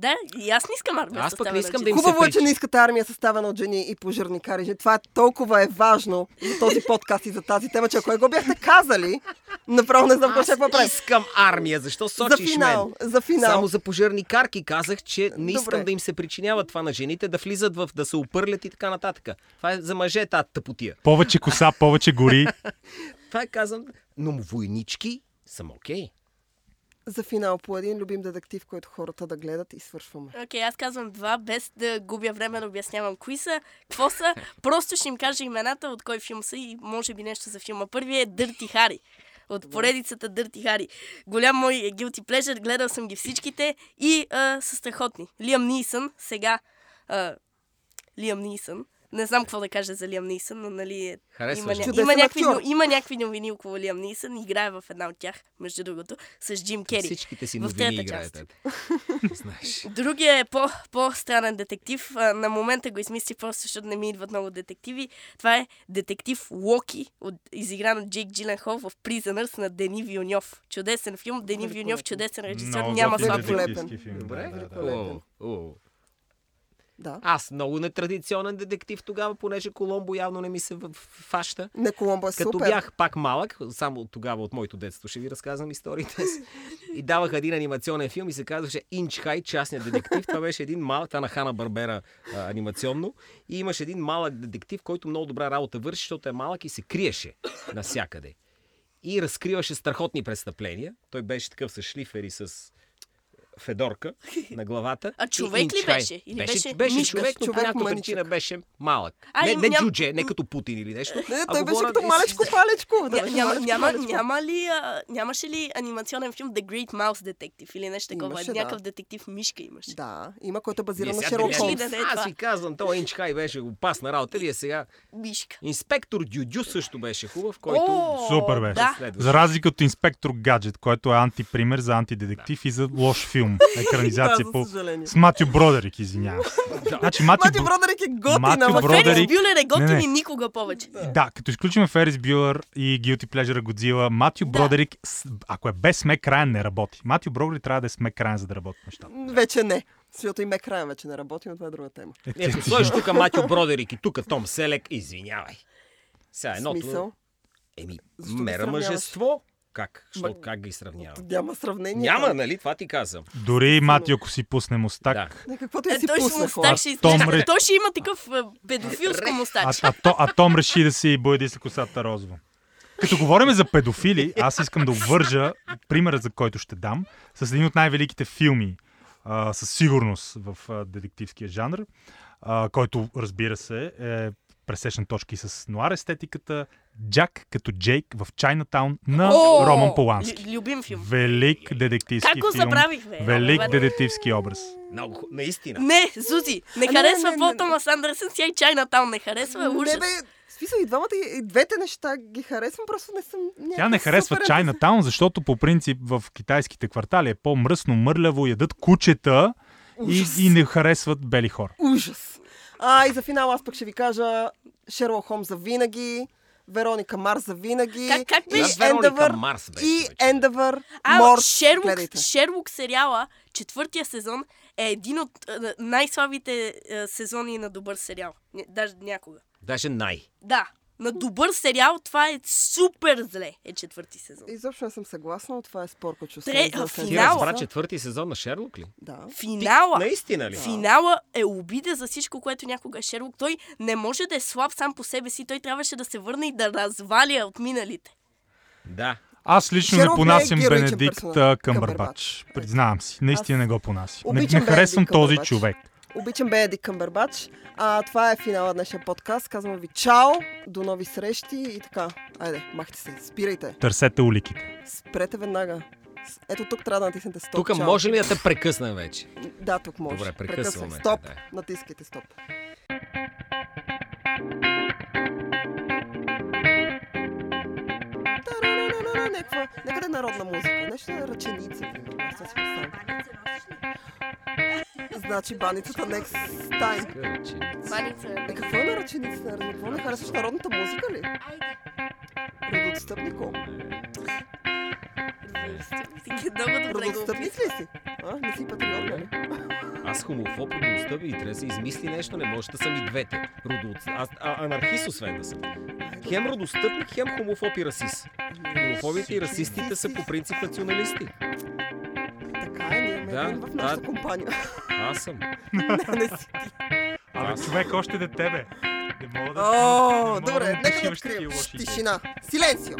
Да, и аз не искам армия. Аз пък не искам да им. Хубаво е, че не искате армия съставена от жени и пожарникари. Това е толкова е важно за този подкаст и за тази тема, че ако не го бяхте казали, направо не знам какво ще Аз правим. искам армия. Защо За сочиш финал, мен? за финал. Само за пожарникарки казах, че не искам Добре. да им се причинява това на жените, да влизат в, да се опърлят и така нататък. Това е за мъже тази тъпотия. Повече коса, повече гори. Това е казвам, но войнички съм окей. За финал по един любим детектив, който хората да гледат и свършваме. Окей, аз казвам два, без да губя време да обяснявам кои са, какво са. Просто ще им кажа имената от кой филм са и може би нещо за филма. Първият е Дърти Хари. От поредицата Дърти Хари. Голям мой guilty pleasure, гледал съм ги всичките и а, са страхотни. Лиам Нисън, сега а, Лиам Нисън. Не знам какво да кажа за Лиам Нисън, но нали Харесваш има, ня... Има, някакви, има някакви новини около Лиам Нисън. Играе в една от тях, между другото, с Джим Кери. Всичките си в новини част. ето. Знаеш. Другия е по, по-странен детектив. А, на момента го измислих просто, защото не ми идват много детективи. Това е детектив Локи, от, изигран от Джейк Джиленхол в Prisoners на Дени Вилньов. Чудесен филм. Дени. Вилньов, чудесен режисьор. Няма готин слаб Великолепен. филм. детективски филм. Добре. Да, да, да. Великолепен. Да. Аз много нетрадиционен детектив тогава, понеже Коломбо явно не ми се фаща. Не, Коломбо е Като супер. бях пак малък, само тогава от моето детство ще ви разказвам историите си. И давах един анимационен филм и се казваше Инч Хай, частният детектив. Това беше един малък, това на Хана Барбера а, анимационно. И имаше един малък детектив, който много добра работа върши, защото е малък и се криеше навсякъде. И разкриваше страхотни престъпления. Той беше такъв с шлифери, с федорка на главата. А И човек ли беше? Или беше, беше беше мишка? човек, но Човек мъничък. причина беше малък. А, не, не ням- джудже, не като Путин или нещо. Не, той беше като малечко палечко. Няма, ли, а, нямаше ли анимационен филм The Great Mouse Detective или нещо такова? Имаше, да. Някакъв детектив мишка имаше. Да, има, който е базиран на Шерлок Холмс. Да е Аз ви казвам, този Инч Хай беше опасна работа. Вие сега... Мишка. Инспектор Дюдю също беше хубав, който... Супер беше. За разлика от инспектор Гаджет, който е антипример за антидетектив и за лош филм. Екранизация Да, по... С Матю Бродерик, извинявам се. Значи Матю, Бро- Бродерик е готина. Матю ама Бродерик- Ферис Бюлер е готин Не, не. и никога повече. Да, като изключим Ферис Бюлър и Guilty Pleasure Годзила, Матю Да. Бродерик, ако е без смек краен, не работи. Матю Бродерик трябва да е смек краен, за да работи нещата. Вече не. Защото и Мек Райан вече не работи, но това е друга тема. Е, Ето, сложиш тук Матю Бродерик и тук Том Селек, извинявай. Сега едното... Смисъл? Еми, Защо мера сравняваш? мъжество. Как? Що, как ги сравнява? Няма сравнение. Няма, там. нали? Това ти казвам. Дори Матю, ако си пусне мустак, Да. Не, каквото и Е, си той ще пусна мустак ще А Том. Ред- Той ще има такъв е, педофилско а, мустач. а, то, а Том реши да си бояди с косата розово. Като говорим за педофили, аз искам да обвържа примера, за който ще дам, с един от най-великите филми а, със сигурност в а, детективския жанр, а, който, разбира се, е пресечна точки с нуар естетиката, Джак като Джейк в Чайнатаун на О, Роман Полански. лю- Любим филм. Велик детективски Как го филм. забравих, бе? Велик Абе, бе. детективски образ. Много, наистина. Не, Зузи, не А, не, харесва не, Пол не. Томас Андерсън, сега и Чайна Таун не харесва, е ужас. Не бе, в смисъл и двамата, и двете неща ги харесвам, просто не съм Тя не някакъв харесва супер Чайна Таун, защото по принцип в китайските квартали е по-мръсно, мърляво, ядат кучета и, Ужас. и не харесват бели хора. Ужас. А, и за финал аз пък ще ви кажа Шерлок Холмс за винаги, Вероника Марс за винаги. Как- как беше? Да, Endeavor, Марс беше, И. Endeavor А, Морс. Шерлок, Гледайте. Шерлок сериала, четвъртия сезон, е един от а, най-слабите а, сезони на добър сериал. Даже някога. Даже най. Да, на добър сериал това е супер зле, е четвърти сезон. Изобщо не съм съгласна, това е спор, който ще Тре- се за а, след Ти разбра четвърти сезон на Шерлок ли? Да. Финала, Наистина ли? финала е обида за всичко, което някога е Шерлок. Той не може да е слаб сам по себе си. Той трябваше да се върне и да разваля от миналите. Да. Аз лично Шерлок не е понасям героичен Бенедикт Къмбърбач. Признавам си. Наистина Аз не го понасям. Не, не харесвам Бенедикт този човек. Обичам Бенедикт Къмбербач. А, това е финала на днешния подкаст. Казвам ви чао, до нови срещи и така. Айде, махте се, спирайте. Търсете уликите. Спрете веднага. Ето тук трябва да натиснете стоп. Тук чао. може ли да те прекъснем вече? Да, тук може. Добре, прекъсваме Стоп. да. Натискайте стоп. Някаква, някъде народна музика. Нещо на ръченица, примерно. Значи баницата next time. Маница. Е, какво е на ръченицата? Какво не харесваш народната музика ли? Родоотстъпник описа. ли си? А, не си патриот, нали? Аз хомофоб, родоотстъпи и трябва да се измисли нещо, не може да съм и двете. Родоот... Аз а, анархист, освен да съм. Хем родостъпник, хем хомофоб и расист. Хомофобите и расистите са по принцип националисти. Да, в нашата да. компания. Аз съм. не, не си. Абе, Аз- човек, още де тебе. Не мога да... О, не мога да добре, му нека да открием. Тишина. Силенсио.